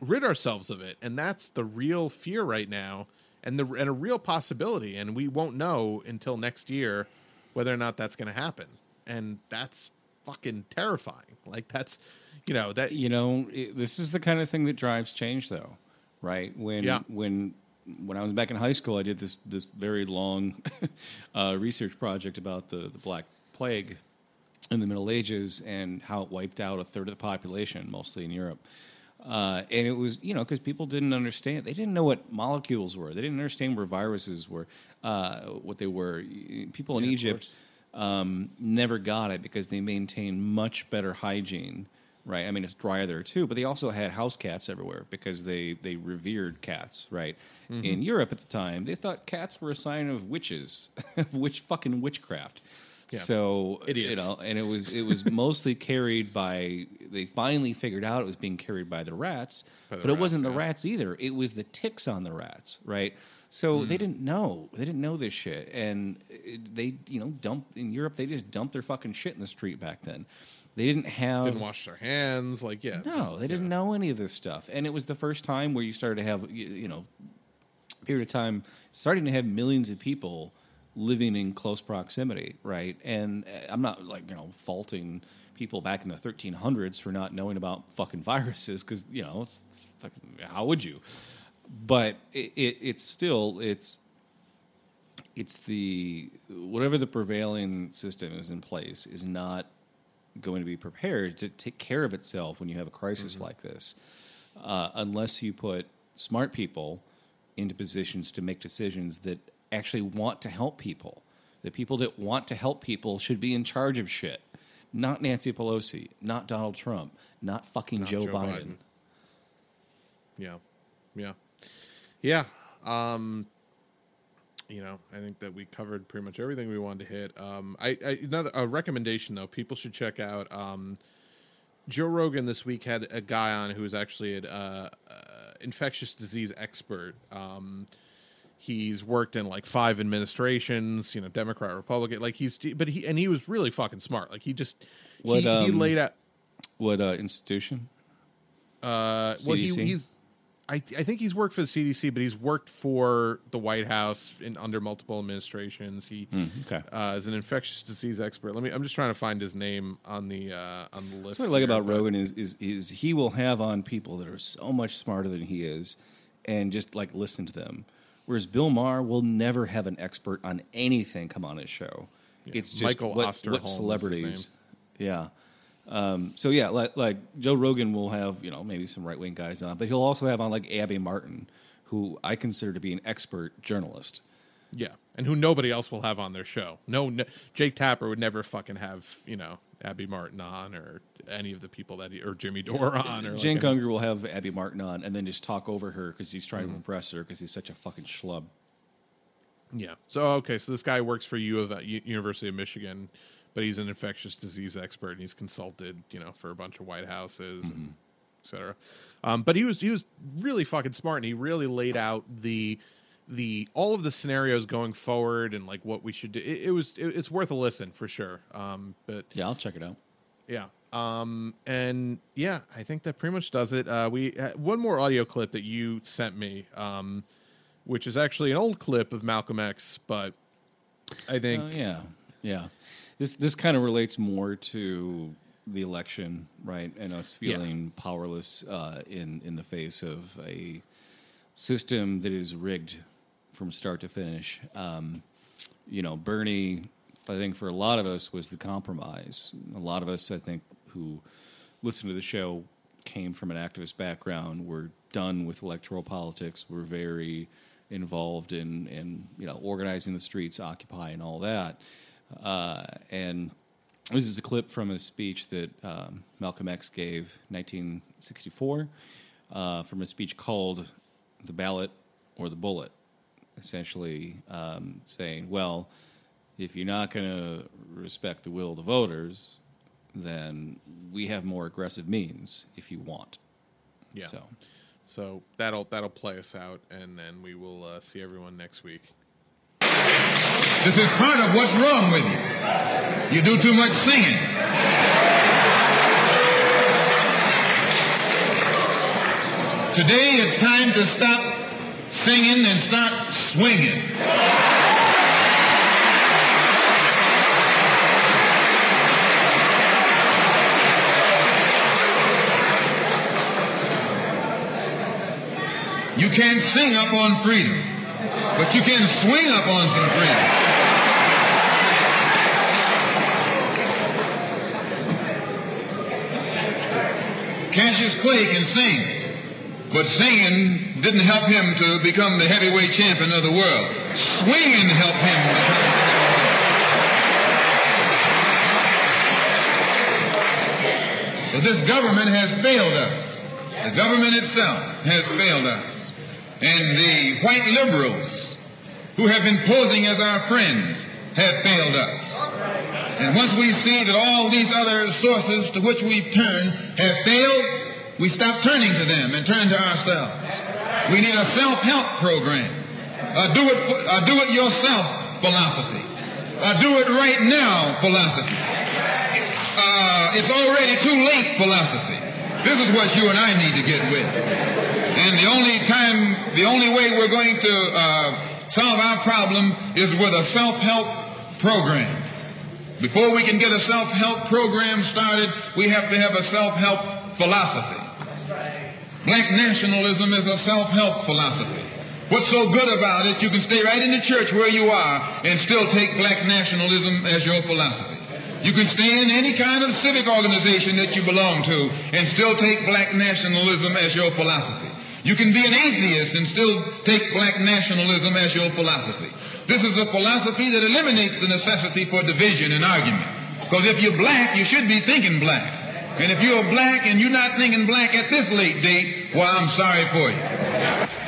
rid ourselves of it. And that's the real fear right now and the and a real possibility and we won't know until next year whether or not that's going to happen. And that's fucking terrifying. Like that's you know that you know it, this is the kind of thing that drives change though right? When Yeah. when when i was back in high school i did this this very long uh, research project about the the black plague in the middle ages and how it wiped out a third of the population mostly in europe. Uh, and it was you know because people didn't understand they didn't know what molecules were. They didn't understand where viruses were uh, what they were. People in Yeah, egypt um, never got it because they maintained much better hygiene right? I mean it's drier there too but they also had house cats everywhere because they they revered cats right? Mhm. in europe at the time they thought cats were a sign of witches of witch fucking witchcraft. Yeah. so you know and it was it was mostly carried by they finally figured out it was being carried by the rats By the but it wasn't the rats either. It was the ticks on the rats right so Mm. they didn't know they didn't know this shit and they you know dump in europe they just dumped their fucking shit in the street back then they didn't have didn't wash their hands like yeah. no, just- they didn't know any of this stuff, and it was the first time where you started to have you, you know period of time starting to have millions of people living in close proximity, right? And uh, I'm not like you know faulting people back in the 1300s for not knowing about fucking viruses because you know it's fucking, how would you? But it, it, it's still it's it's the whatever the prevailing system is in place is not going to be prepared to take care of itself when you have a crisis Mm-hmm. like this, uh, unless you put smart people into positions to make decisions that actually want to help people. The people that want to help people should be in charge of shit, not Nancy Pelosi, not Donald Trump, not fucking Not Joe, Joe Biden. Biden. Yeah, yeah, yeah. Um, you know, I think that we covered pretty much everything we wanted to hit. Um, I, I another a recommendation though, people should check out. Um, Joe Rogan this week had a guy on who was actually an uh, uh, infectious disease expert. Um, he's worked in like five administrations, you know, Democrat, Republican. Like he's, but he and he was really fucking smart. Like he just What, he, he um, laid out. What uh, institution? Uh, well, he, CDC? he's. I, I think he's worked for the CDC, but he's worked for the White House in under multiple administrations. He Hmm, okay. uh, is an infectious disease expert. Let me. I'm just trying to find his name on the uh, on the list. That's what I like here, about Rogan is, is is he will have on people that are so much smarter than he is, and just like listen to them. Whereas Bill Maher will never have an expert on anything come on his show. It's just Michael what, what celebrities. Yeah. Um, so yeah, like, like Joe Rogan will have you know maybe some right wing guys on, but he'll also have on like Abby Martin, who I consider to be an expert journalist. Yeah, and who nobody else will have on their show. No, no Jake Tapper would never fucking have you know Abby Martin on or any of the people that he, or Jimmy Dore on or Cenk like Uygur will have Abby Martin on and then just talk over her because he's trying to impress her because he's such a fucking schlub. Yeah. So okay, so this guy works for U of University of Michigan, but he's an infectious disease expert and he's consulted, you know, for a bunch of White Houses, and et cetera. Um, but he was he was really fucking smart and he really laid out the the all of the scenarios going forward and like what we should do. It, it was it, it's worth a listen for sure. Um, but Yeah, I'll check it out. yeah. Um, and yeah, I think that pretty much does it. Uh, we uh, one more audio clip that you sent me, um, which is actually an old clip of Malcolm X, but I think Oh, yeah, yeah. This this kind of relates more to the election, right, and us Yeah. feeling powerless uh, in in the face of a system that is rigged from start to finish. Um, you know, Bernie, I think for a lot of us was the compromise. A lot of us, I think, who listen to the show came from an activist background. We're done with electoral politics. We're very involved in, in you know organizing the streets, Occupy, and all that. Uh, and this is a clip from a speech that um, Malcolm X gave 1964 uh, from a speech called "The Ballot or the Bullet," essentially um, saying, "Well, if you're not going to respect the will of the voters, then we have more aggressive means if you want." yeah. So. So that'll that'll play us out, and then we will uh, see everyone next week. This is part of what's wrong with you. You do too much singing. Today it's time to stop singing and start swinging. You can't sing up on freedom, but you can swing up on some freedom. Cassius Clay can sing, but singing didn't help him to become the heavyweight champion of the world. Swinging helped him. So this government has failed us. The government itself has failed us. And the white liberals who have been posing as our friends have failed us. And once we see that all these other sources to which we've turned have failed, we stop turning to them and turn to ourselves. We need a self-help program, a do it, a do it yourself philosophy, a do it right now philosophy. Uh, it's already too late philosophy. This is what you and I need to get with. And the only time, the only way we're going to uh, solve our problem is with a self help program. Before we can get a self help program started, we have to have a self help philosophy. Black nationalism is a self help philosophy. What's so good about it, you can stay right in the church where you are and still take black nationalism as your philosophy. You can stay in any kind of civic organization that you belong to and still take black nationalism as your philosophy. You can be an atheist and still take black nationalism as your philosophy. This is a philosophy that eliminates the necessity for division and argument. Because if you're black, you should be thinking black. And if you're black and you're not thinking black at this late date, well, I'm sorry for you.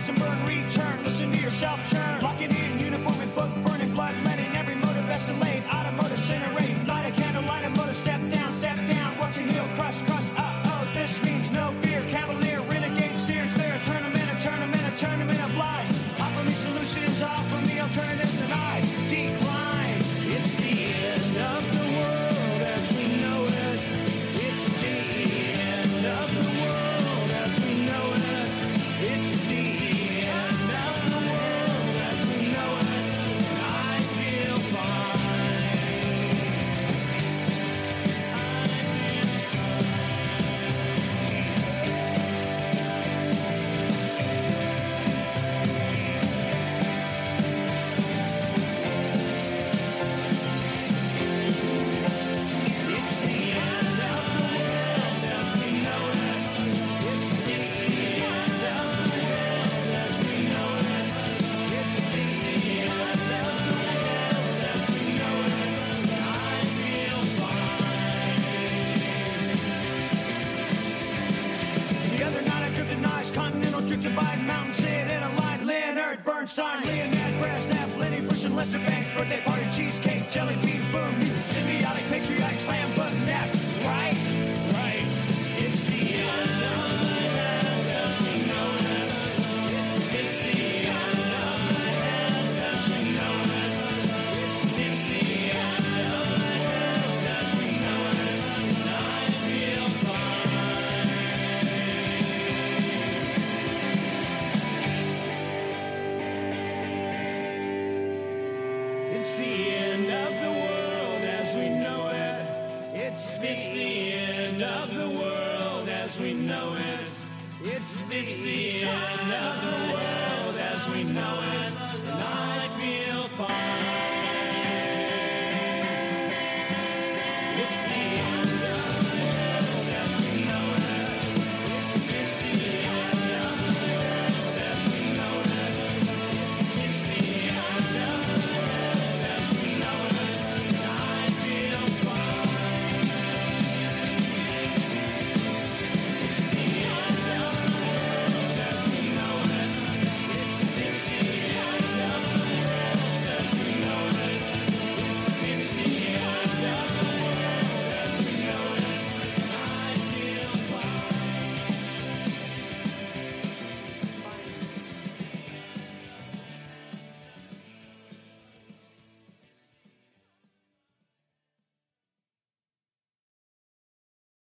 rise and burn, return. Listen to yourself churn.